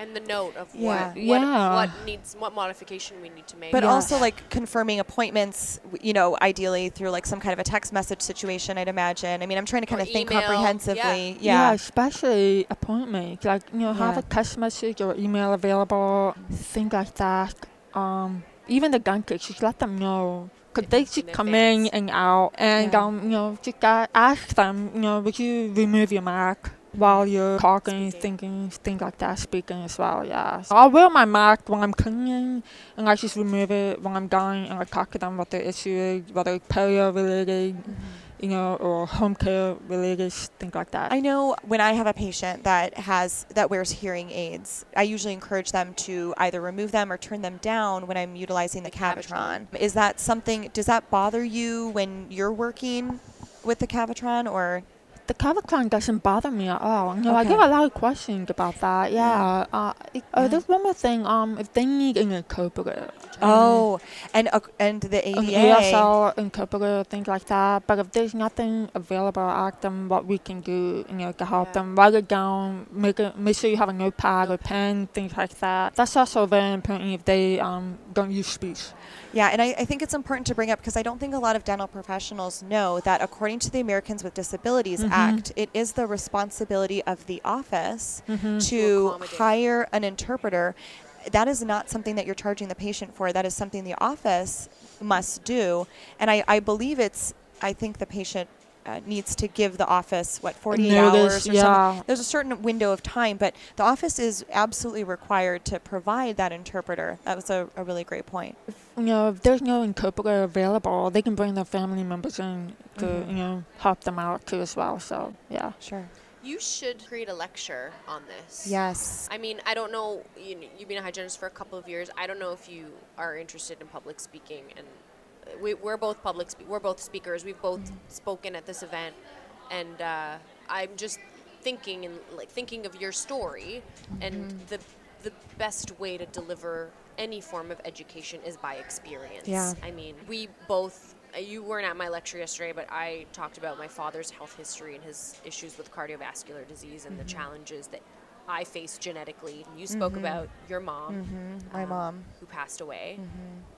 And the note of Yeah. what, what Yeah. what needs what modification we need to make. But Yeah. also like confirming appointments, you know, ideally through like some kind of a text message situation, I'd imagine. I mean, I'm trying to kind Or of think email, comprehensively. Yeah, Yeah. especially appointments. Like, you know, have Yeah. a text message or email available, things like that. Um, even the dentist, just let them know. Because they In just come in and out. And, Yeah. um, you know, just uh, ask them, you know, would you remove your mask while you're talking, Speaking. thinking, things like that, speaking as well, yeah. So I'll wear my mask when I'm cleaning, and I just remove it when I'm done, and I talk to them what the issue is, whether it's perio related, mm-hmm. you know, or home care related, things like that. I know when I have a patient that has that wears hearing aids, I usually encourage them to either remove them or turn them down when I'm utilizing the. Cavitron. Is that something? Does that bother you when you're working with the Cavitron, or The Cavitron doesn't bother me at all. You know, I get a lot of questions about that. Yeah. Uh, it, Yeah. uh, there's one more thing. Um, if they need an interpreter, oh, and uh, and the an ADA? ASL interpreter, things like that. But if there's nothing available, ask them what we can do. You know, to help Yeah. them. Write it down. Make it. Make sure you have a notepad or pen, things like that. That's also very important if they um don't use speech. Yeah, and I, I think it's important to bring up because I don't think a lot of dental professionals know that according to the Americans with Disabilities Mhm. Act, it is the responsibility of the office Mm-hmm. to accommodate. hire an interpreter. That is not something that you're charging the patient for. That is something the office must do. And I, I believe it's, I think the patient uh, needs to give the office, what, 48 Notice, hours or something. There's a certain window of time, but the office is absolutely required to provide that interpreter. That was a, a really great point. you know, if there's no interpreter available, they can bring their family members in to, Mhm. you know, help them out too as well. So, yeah. Sure. You should create a lecture on this. Yes. I mean, I don't know. You know, you've been a hygienist for a couple of years. I don't know if you are interested in public speaking, and uh, we, we're both public. Spe- we're both speakers. We've both spoken at this event, and uh, I'm just thinking and like thinking of your story, and the the best way to deliver any form of education is by experience. Yeah. I mean, we both. Uh, You weren't at my lecture yesterday, but I talked about my father's health history and his issues with cardiovascular disease and the challenges that I face genetically. You spoke about your mom, Mm-hmm. My um, mom. who passed away.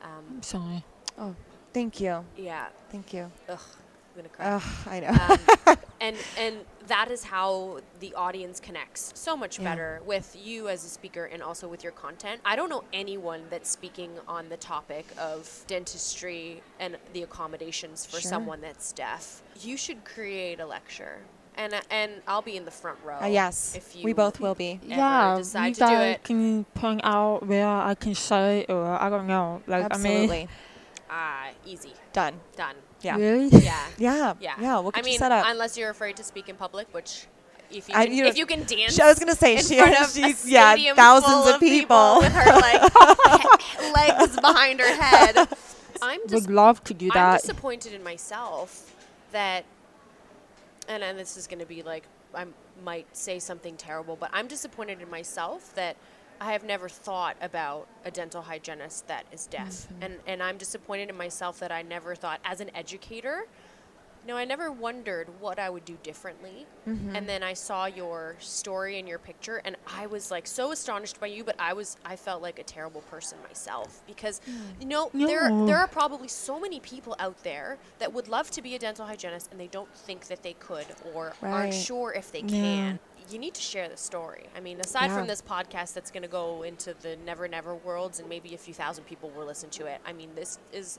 Um, I'm sorry. Oh, thank you. yeah, Thank you. ugh, I'm gonna cry. Ugh, I know. um, *laughs* and and that is how the audience connects so much Yeah. better with you as a speaker and also with your content. I don't know anyone that's speaking on the topic of dentistry and the accommodations for Sure. someone that's deaf. You should create a lecture. And, and I'll be in the front row. Uh, yes, if you we both will be. yeah, decide you to do guys it. can point out where I can say or I don't know. Like, I mean, Absolutely. *laughs* ah, easy, Done. done. Yeah. Really? Yeah. *laughs* Yeah. Yeah. Yeah. We'll I mean, you set up. unless you're afraid to speak in public, which if you I- can, you know, if you can dance. *laughs* I was gonna say, in she- front of a she's- yeah, stadium thousands full of people. with her like *laughs* legs behind her head. I'm Would love to do that. I'm that. disappointed in myself that, and, and this is going to be like, I might say something terrible, but I'm disappointed in myself that I have never thought about a dental hygienist that is deaf. Mm-hmm. And, and I'm disappointed in myself that I never thought, as an educator, no, I never wondered what I would do differently. Mm-hmm. And then I saw your story and your picture, and I was like so astonished by you. But I was, I felt like a terrible person myself because, you know, there No. there are probably so many people out there that would love to be a dental hygienist and they don't think that they could or Right. aren't sure if they Yeah. can. You need to share the story. I mean, aside Yeah. from this podcast that's going to go into the never never worlds and maybe a few thousand people will listen to it. I mean, this is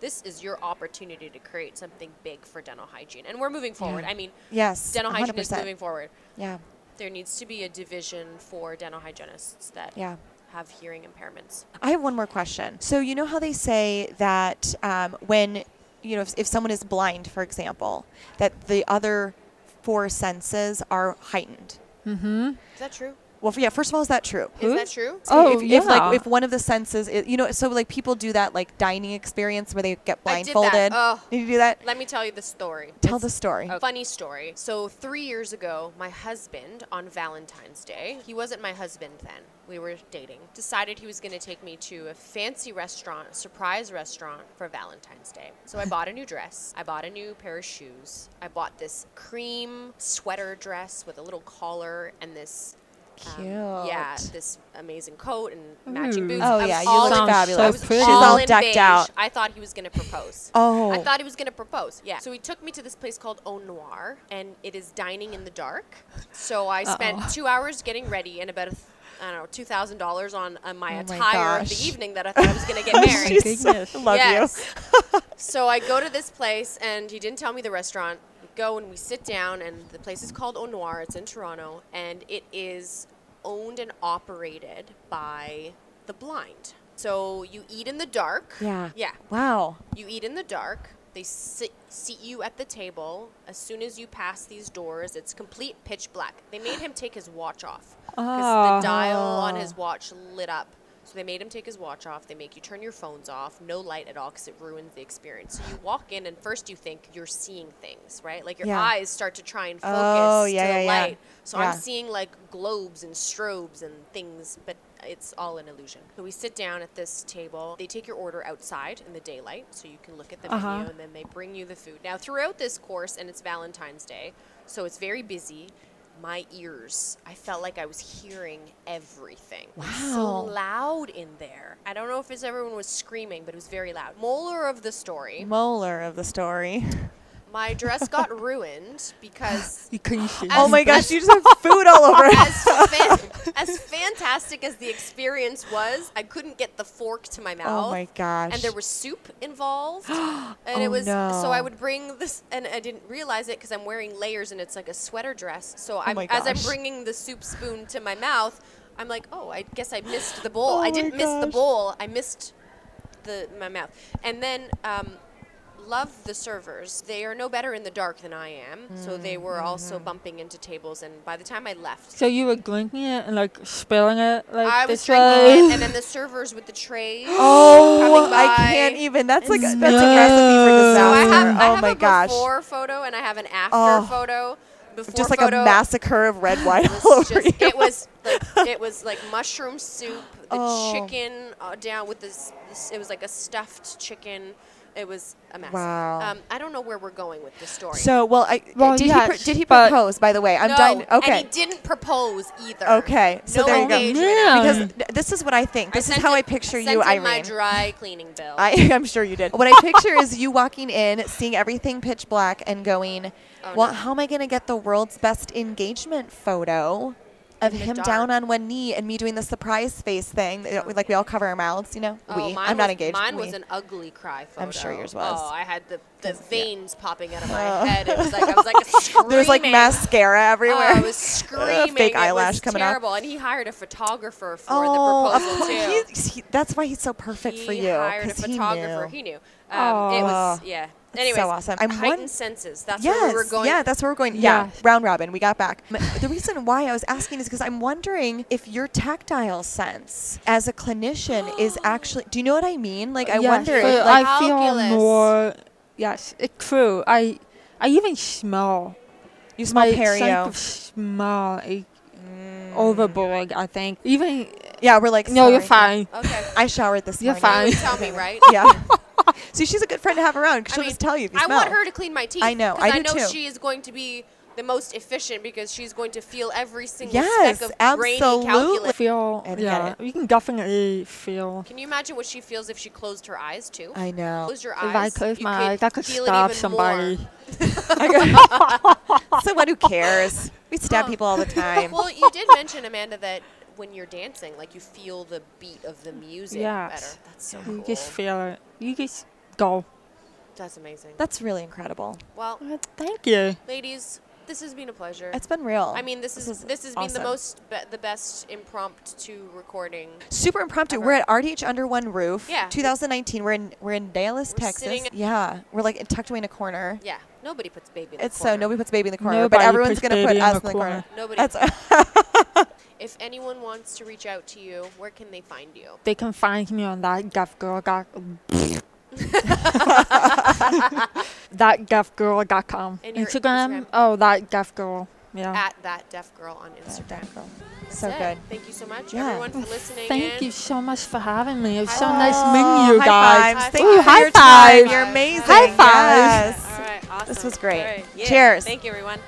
this is your opportunity to create something big for dental hygiene. And we're moving forward. I mean, yes. dental hygiene is moving forward. Yeah. There needs to be a division for dental hygienists that Yeah. have hearing impairments. I have one more question. So you know how they say that um, when you know if, if someone is blind, for example, that the other four senses are heightened. Mm-hmm. Is that true? Well, yeah. First of all, is that true? Is that true? So Oh, if, if like yeah. if one of the senses, is, you know, so like people do that like dining experience where they get blindfolded. I did that. blindfolded. Oh. Did you do that? Let me tell you the story. Tell It's the story. A funny story. So, three years ago, my husband, on Valentine's Day, he wasn't my husband then, we were dating, decided he was going to take me to a fancy restaurant, a surprise restaurant for Valentine's Day. So, I bought a new dress. I bought a new pair of shoes. I bought this cream sweater dress with a little collar and this. Um, yeah, this amazing coat and matching boots. Oh I was yeah, you look in- Sounds fabulous. I was pretty. She's all all decked beige. out. I thought he was going to propose. Oh. I thought he was going to propose. Yeah. So he took me to this place called O.Noir, and it is dining in the dark. So I spent two hours getting ready and about a th- I don't know two thousand dollars on uh, my Oh my attire of the evening that I thought I was going to get *laughs* married. She's- Goodness. love yes. so I go to this place, and he didn't tell me the restaurant. Go and we sit down, and the place is called O.Noir. It's in Toronto, and it is owned and operated by the blind. So you eat in the dark. Yeah. Yeah. Wow. You eat in the dark. They sit, seat you at the table. As soon as you pass these doors, it's complete pitch black. They made him take his watch off because Ah. the dial on his watch lit up. So they made him take his watch off. They make you turn your phones off, no light at all, because it ruins the experience. So you walk in, and first you think you're seeing things, right? Like your Yeah. eyes start to try and focus Oh, yeah, to the yeah, light. So. I'm seeing like globes and strobes and things, but it's all an illusion. So we sit down at this table. They take your order outside in the daylight so you can look at the Uh-huh. menu and then they bring you the food. Now, throughout this course, and it's Valentine's Day, so it's very busy. My ears, I felt like I was hearing everything. It was so loud in there. I don't know if it's everyone was screaming, but it was very loud. Molar of the story Molar of the story. *laughs* my dress got *laughs* ruined because *laughs* You couldn't see. oh my gosh, you *laughs* just have food all over it. as, fan- as fantastic as the experience was, I couldn't get the fork to my mouth. Oh my gosh. And there was soup involved, *gasps* and it Oh was so I would bring this, and I didn't realize it because I'm wearing layers and it's like a sweater dress. So I'm, Oh my as I'm gosh. bringing the soup spoon to my mouth, I'm like, oh, I guess I missed the bowl. Oh I my didn't miss the gosh. bowl. I missed the my mouth, and then. Um, Love the servers. They are no better in the dark than I am. So they were also Mm-hmm. bumping into tables. And by the time I left, So you were drinking it and like spilling it like I was drinking way? it, and then the *laughs* servers with the trays. *gasps* Oh, I can't even. That's like that's a recipe for So disaster. I have, I oh have my a gosh. before photo and I have an after Oh. photo. Before Just like photo, a massacre of red *gasps* wine all over just- you. It was like *laughs* it was like mushroom soup, the Oh. chicken uh, down with this, this. It was like a stuffed chicken. It was a mess. Wow. Um, I don't know where we're going with this story. So, well, I Well, did he yes, pro- did he propose? By the way, I'm no, dying. And Okay, he didn't propose either. Okay, so no there you go. engagement Yeah. because th- this is what I think. This is how him- I picture sent you, him my dry cleaning bill. I, *laughs* I'm sure you did. What I picture is you walking in, seeing everything pitch black, and going, Oh, "Well, no. how am I going to get the world's best engagement photo?" Of him dark. down on one knee and me doing the surprise face thing. uh, Like we all cover our mouths, you know. Oh, we. I'm not engaged. Mine we. was an ugly cry photo. I'm sure yours was. Oh, I had the, the yeah. veins popping out of my Oh. head. It was like I was like screaming. *laughs* There's like mascara everywhere. Oh, I was *laughs* screaming. Fake It eyelash was coming out. terrible. And he hired a photographer for oh, the of proposal course. too. He's- he- that's why he's so perfect he for you. He hired a 'cause he photographer. knew. He knew. Um, it was Oh, yeah. that's Anyways, so awesome. I'm heightened one- senses. That's yes, where we were going. yeah, that's where we're going. Yeah, Yeah. round robin. We got back. M- The reason why I was asking is because I'm wondering if your tactile sense as a clinician is *gasps* actually. Do you know what I mean? Like, I yes, wonder. but If, like, I feel Calculus. more. Yes, it's true. I I even smell. you smell My sense perio. of smell is mm. overboard. I think even. Yeah, we're like. No, you're fine. Okay. *laughs* I showered this morning. You're morning. *laughs* You fine. would tell me, right? *laughs* Yeah. See, she's a good friend to have around. 'cause I She'll mean, just tell you if you I smell. want her to clean my teeth. I know, I I know too. she is going to be the most efficient because she's going to feel every single Yes, speck of grainy absolutely. calculus. Feel. I Yeah, you can definitely feel. Can you imagine what she feels if she closed her eyes too? I know. Close your eyes. If eyes. I close my eyes, I could feel stab somebody. More. *laughs* *laughs* so what? Who cares? We stab people all the *laughs* time. Well, you did mention Amanda that when you're dancing, like you feel the beat of the music Yes. better. That's so cool. You just feel it. You just go. That's amazing. That's really incredible. Well, Thank you. ladies, this has been a pleasure. It's been real. I mean, this, is is this has been the most be- the best impromptu recording. super impromptu. Ever. We're at RDH under one roof. Yeah. 2019. We're in we're in Dallas, We're Texas. Yeah, we're like tucked away in a corner. Yeah, nobody puts baby in the corner. It's so nobody puts baby in the corner, Nobody but everyone's puts gonna baby put in us the in the corner. corner. Nobody. That's *laughs* If anyone wants to reach out to you, where can they find you? They can find me on that Guff Girl. *laughs* *laughs* Got, that Guff Girl.com. And your Instagram? Instagram? Oh, that Guff Girl. Yeah. At that deaf girl on Instagram. That's so it. good. Thank you so much, Yeah. everyone, for listening. Thank in. you so much for having me. It was so High nice meeting you high guys. Fives. High Thank five. you for High your five. time. You're amazing. High amazing. five. Yes. All right, awesome. This was great. All right, yeah. Cheers. Thank you, everyone.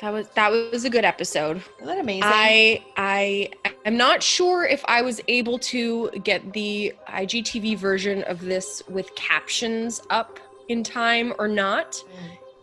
That was that was a good episode. Isn't that amazing? I I am not sure if I was able to get the IGTV version of this with captions up in time or not.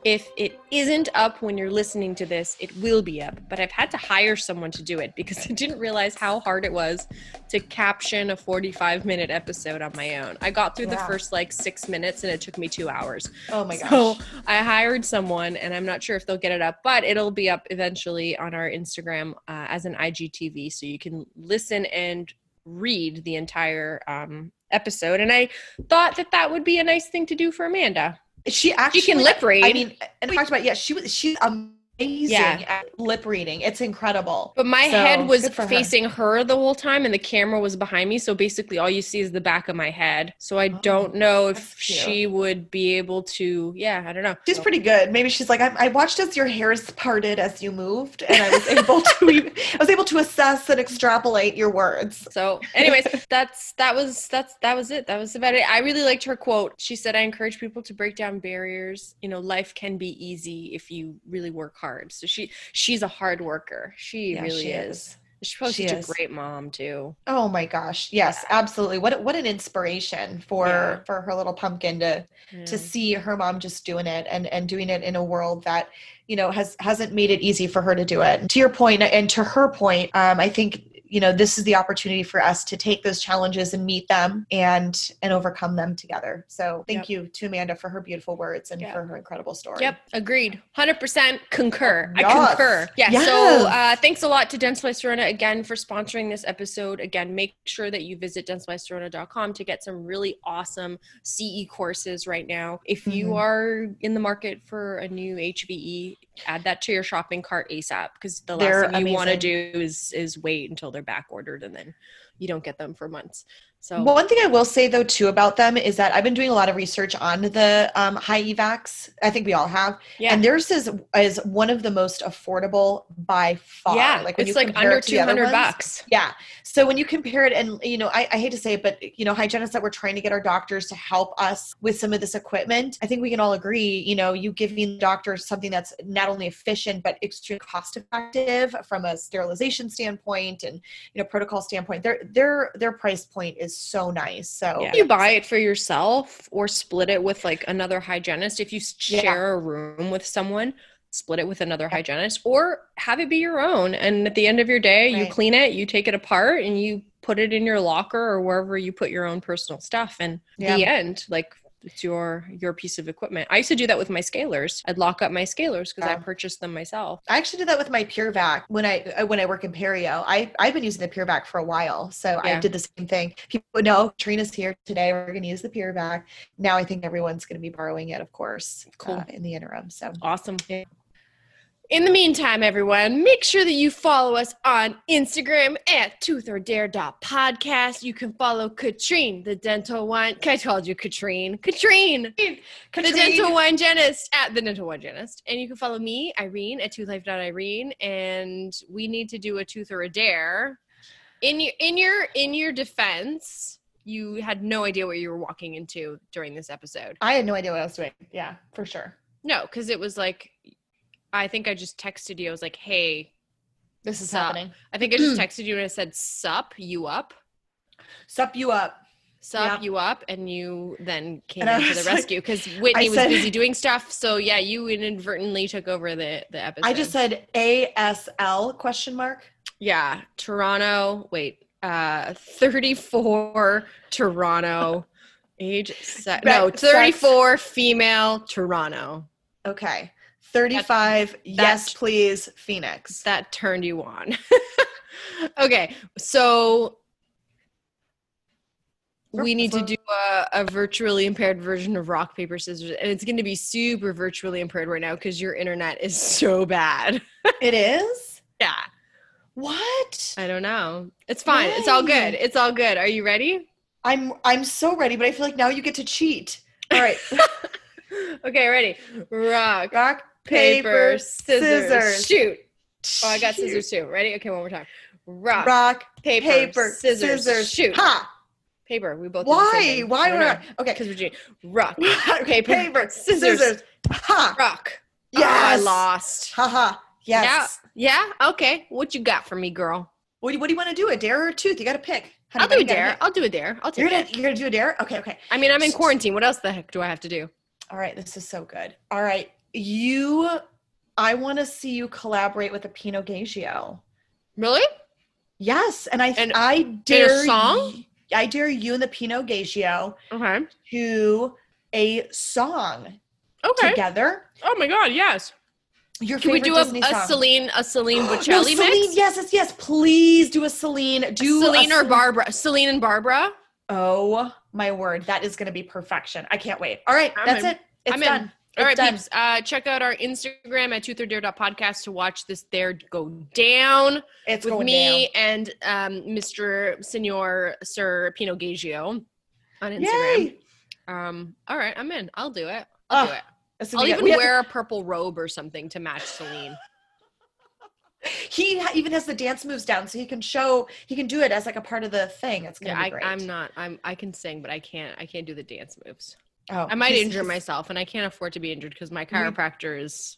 If it isn't up when you're listening to this, it will be up. But I've had to hire someone to do it because I didn't realize how hard it was to caption a 45 minute episode on my own. I got through the first like six minutes and it took me two hours. oh my gosh. So I hired someone, and I'm not sure if they'll get it up, but it'll be up eventually on our Instagram uh, as an IGTV, so you can listen and read the entire um, episode. And I thought that that would be a nice thing to do for Amanda. she actually she can lip read. I mean, and we talked about yeah, she was she's amazing Yeah. at lip reading. It's incredible. But my So, head was for her. facing her. the whole time, and the camera was behind me. So basically, all you see is the back of my head. So I oh, don't know if she would be able to. Yeah, I don't know. She's pretty good. Maybe she's like, I, I watched as your hairs parted as you moved, and I was able to, *laughs* I was able to assess and extrapolate your words. So, anyways, that's that was that's that was it. That was about it. I really liked her quote. She said, "I encourage people to break down barriers. You know, life can be easy if you really work hard." So she she's a hard worker. She Yeah, really she is. is. She's probably She such is. a great mom too. Oh my gosh, yes, absolutely. What what an inspiration for Yeah. for her little pumpkin to Yeah. to see her mom just doing it and and doing it in a world that you know has hasn't made it easy for her to do it. To your point, and to her point, um, I think you know this is the opportunity for us to take those challenges and meet them and and overcome them together. So thank Yep. you to Amanda for her beautiful words and Yeah. for her incredible story. Yep, agreed. 100% concur. I concur. Yeah, Yes. so uh, thanks a lot to Dentsply Sirona again for sponsoring this episode. Again, make sure that you visit dentsplysirona.com to get some really awesome CE courses right now. If you Mhm. are in the market for a new HVE, add that to your shopping cart ASAP because the last They're thing you want to do is is wait until they're back ordered and then you don't get them for months. So one thing I will say though too about them is that I've been doing a lot of research on the um, high evacs. I think we all have, yeah. and theirs is is one of the most affordable by far. yeah, like when it's like under it to the other 200 bucks. Yeah. So when you compare it, and you know, I, I hate to say it, but you know, hygienists that we're trying to get our doctors to help us with some of this equipment, I think we can all agree. You know, you giving the doctors something that's not only efficient but extremely cost effective from a sterilization standpoint and you know protocol standpoint. Their their their price point is so nice. So If you buy it for yourself or split it with like another hygienist, if you s- Yeah. share a room with someone, split it with another hygienist or have it be your own. And at the end of your day, you clean it, you take it apart, and you put it in your locker or wherever you put your own personal stuff. And Yeah. the end, like it's your your piece of equipment. I used to do that with my scalers. I'd lock up my scalers because I purchased them myself. I actually did that with my PureVac when I uh, when I work in Perio. I I've been using the PureVac for a while, so I did the same thing. People know Trina's here today. We're going to use the PureVac. Now I think everyone's going to be borrowing it, of course, Cool. uh, in the interim. So Awesome. Yeah. In the meantime, everyone, make sure that you follow us on Instagram at Tooth or Dare podcast. You can follow Katrine, the dental wine. I told you, Katrine. Katrine, the dental wine hygienist at the dental wine hygienist. And you can follow me, Irene, at toothlife.irene. And we need to do a tooth or a dare. In your in your in your defense, you had no idea what you were walking into during this episode. I had no idea what I was doing. Yeah, for sure. No, because it was like, I think I just texted you. I was like, hey, This is Sup. happening. I think I just *clears throat* texted you and I said, sup, you up? Sup you up. Sup, Yeah. you up? And you then came And in for the like- rescue because Whitney was said- busy doing stuff. So yeah, you inadvertently took over the, the episode. I just said ASL question mark. yeah, Toronto, wait, uh, 34, Toronto, age, se- no, Sex. 34, female, Toronto. Okay. 35 yes please Phoenix. that turned you on. *laughs* okay, so we need to do a, a virtually impaired version of rock paper scissors, and it's going to be super virtually impaired right now because your internet is so bad. *laughs* It is? yeah, What? I don't know. It's fine. It's all good. It's all good. Are you ready? I'm I'm so ready, but I feel like now you get to cheat. All right. *laughs* okay, ready. Rock, Rock, paper, scissors, scissors. shoot. Oh, I got Shoot. scissors too. Ready? Okay, one more time. Rock, Rock, paper, paper, scissors, scissors, shoot. Ha! Paper. We both. did the same Why? Why. I? Okay. Because Virginia. Rock, *laughs* Rock, paper, paper, scissors. scissors. Ha! rock. Yeah, Oh, I lost. Haha. Yes. Yeah. Yeah. Okay. What you got for me, girl? What, do, what do you want to do? A dare or a tooth? You got to pick. Honey, I'll do a dare. pick. I'll do a dare. I'll take You're gonna it. you're gonna do a dare? Okay, okay. I mean, I'm in quarantine. What else the heck do I have to do? All right, this is so good. All right, you. I want to see you collaborate with a Pinot Grigio. Really? Yes, and I And- I dare song? I dare you and the Pinot Grigio Okay. to a song Okay. together. Oh my God. Yes. Your Can we do a, a. Celine a Celine *gasps* no, Celine, mix? yes, yes, yes. Please do a Celine. Do Celine or Celine- Barbara? Celine and Barbara. Oh my word, that is going to be perfection. I can't wait. All right, I'm that's in. it. It's I'm in. All right, done. peeps. Uh, check out our Instagram at toothordare.podcast to watch this there go down. It's with me and um, Mr. Senor Sir Pinot Grigio on. Instagram. Yay! Um, all right, I'm in. I'll do it. I'll do it. I'll gonna be good. even wear a purple robe or something to match Celine. *laughs* He ha- even has the dance moves down, so he can show he can do it as like a part of the thing. It's gonna Yeah, be I. I'm not. I'm. I can sing, but I can't. I can't do the dance moves. Oh, I might injure myself, and I can't afford to be injured because my mm-hmm. chiropractor is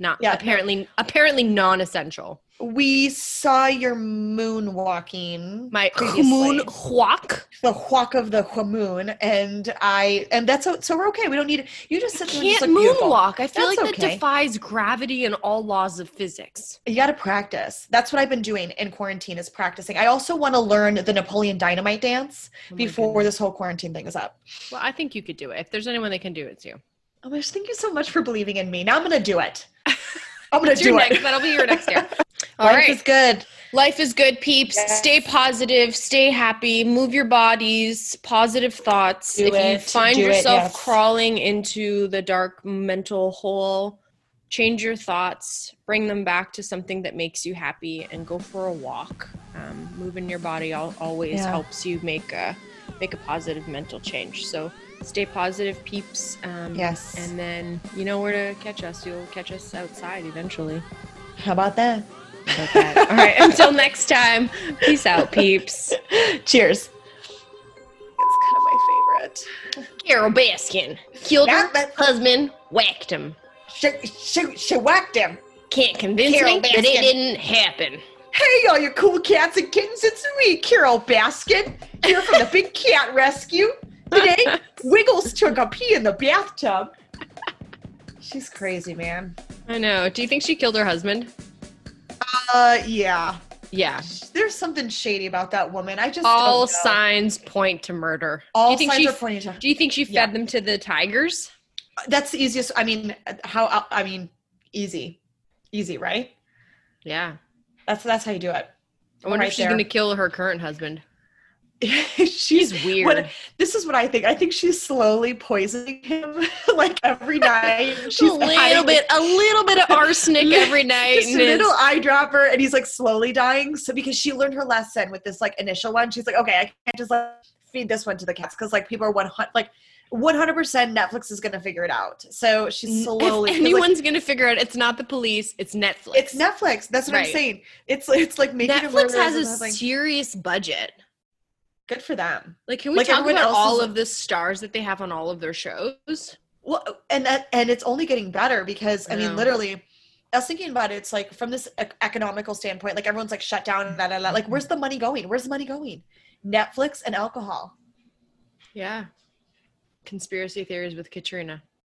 not Yeah, no. apparently apparently non-essential. We saw your moon walking, My moon walk. the walk of the moon, and I and that's so, so we're okay. We don't need you just sit there and just Can't moonwalk. I feel That's like that defies gravity and all laws of physics. You got to practice. That's what I've been doing in quarantine is practicing. I also want to learn the Napoleon Dynamite dance Oh before goodness. this whole quarantine thing is up. Well, I think you could do it. If there's anyone that can do it, it's you. Oh my gosh, thank you so much for believing in me. Now I'm gonna do it. I'm gonna That's your do next, it. that'll be your next year. *laughs* All Life right. is good. Life is good, peeps. Yes. Stay positive, stay happy, move your bodies, positive thoughts. Do if you it, find do it, yourself yes. crawling into the dark mental hole, change your thoughts, bring them back to something that makes you happy, and go for a walk. Um, moving your body al- always Yeah. helps you make a make a positive mental change. So stay positive, peeps. Um, Yes. And then you know where to catch us. You'll catch us outside eventually. How about that? About that. All right. Until next time. Peace out, peeps. *laughs* Cheers. It's kind of my favorite. Carole Baskin killed her That- that- husband, whacked him. She, she, she whacked him. Can't convince Carole me that it didn't happen. Hey, all you cool cats and kittens, it's me, Carole Baskin, here from the Big Cat Rescue. Today, *laughs* Wiggles took a pee in the bathtub. She's crazy, man. I know. Do you think she killed her husband? Uh, yeah. Yeah. There's something shady about that woman. I just All signs point to murder. All do you think signs she are pointing to. Do you think she fed Yeah. them to the tigers? That's the easiest. I mean, how? I mean, easy, easy, right? Yeah. That's that's how you do it. I wonder Right if she's there. gonna kill her current husband. *laughs* she's She's weird. What, this is what I think. I think she's slowly poisoning him, *laughs* like every night. *laughs* She's a little hiding bit, a little bit of arsenic every night. Just a little eyedropper, and he's like slowly dying. So because she learned her lesson with this like initial one, she's like, okay, I can't just like feed this one to the cats because like people are one hundred like one hundred percent Netflix is gonna figure it out. So she's slowly. if 'cause, like, anyone's gonna figure out, it's not the police, it's Netflix. it's Netflix. That's what Right. I'm saying. It's it's like making Netflix has a serious budget. good for them. Like, can we Like, talk about all of the stars that they have on all of their shows? Well, and that and it's only getting better because I I mean, literally, I was thinking about it. It's like from this ec- economical standpoint, like everyone's like shut down. La, la, la. Like, where's the money going? Where's the money going? Netflix and alcohol. Yeah. Conspiracy theories with Katrina.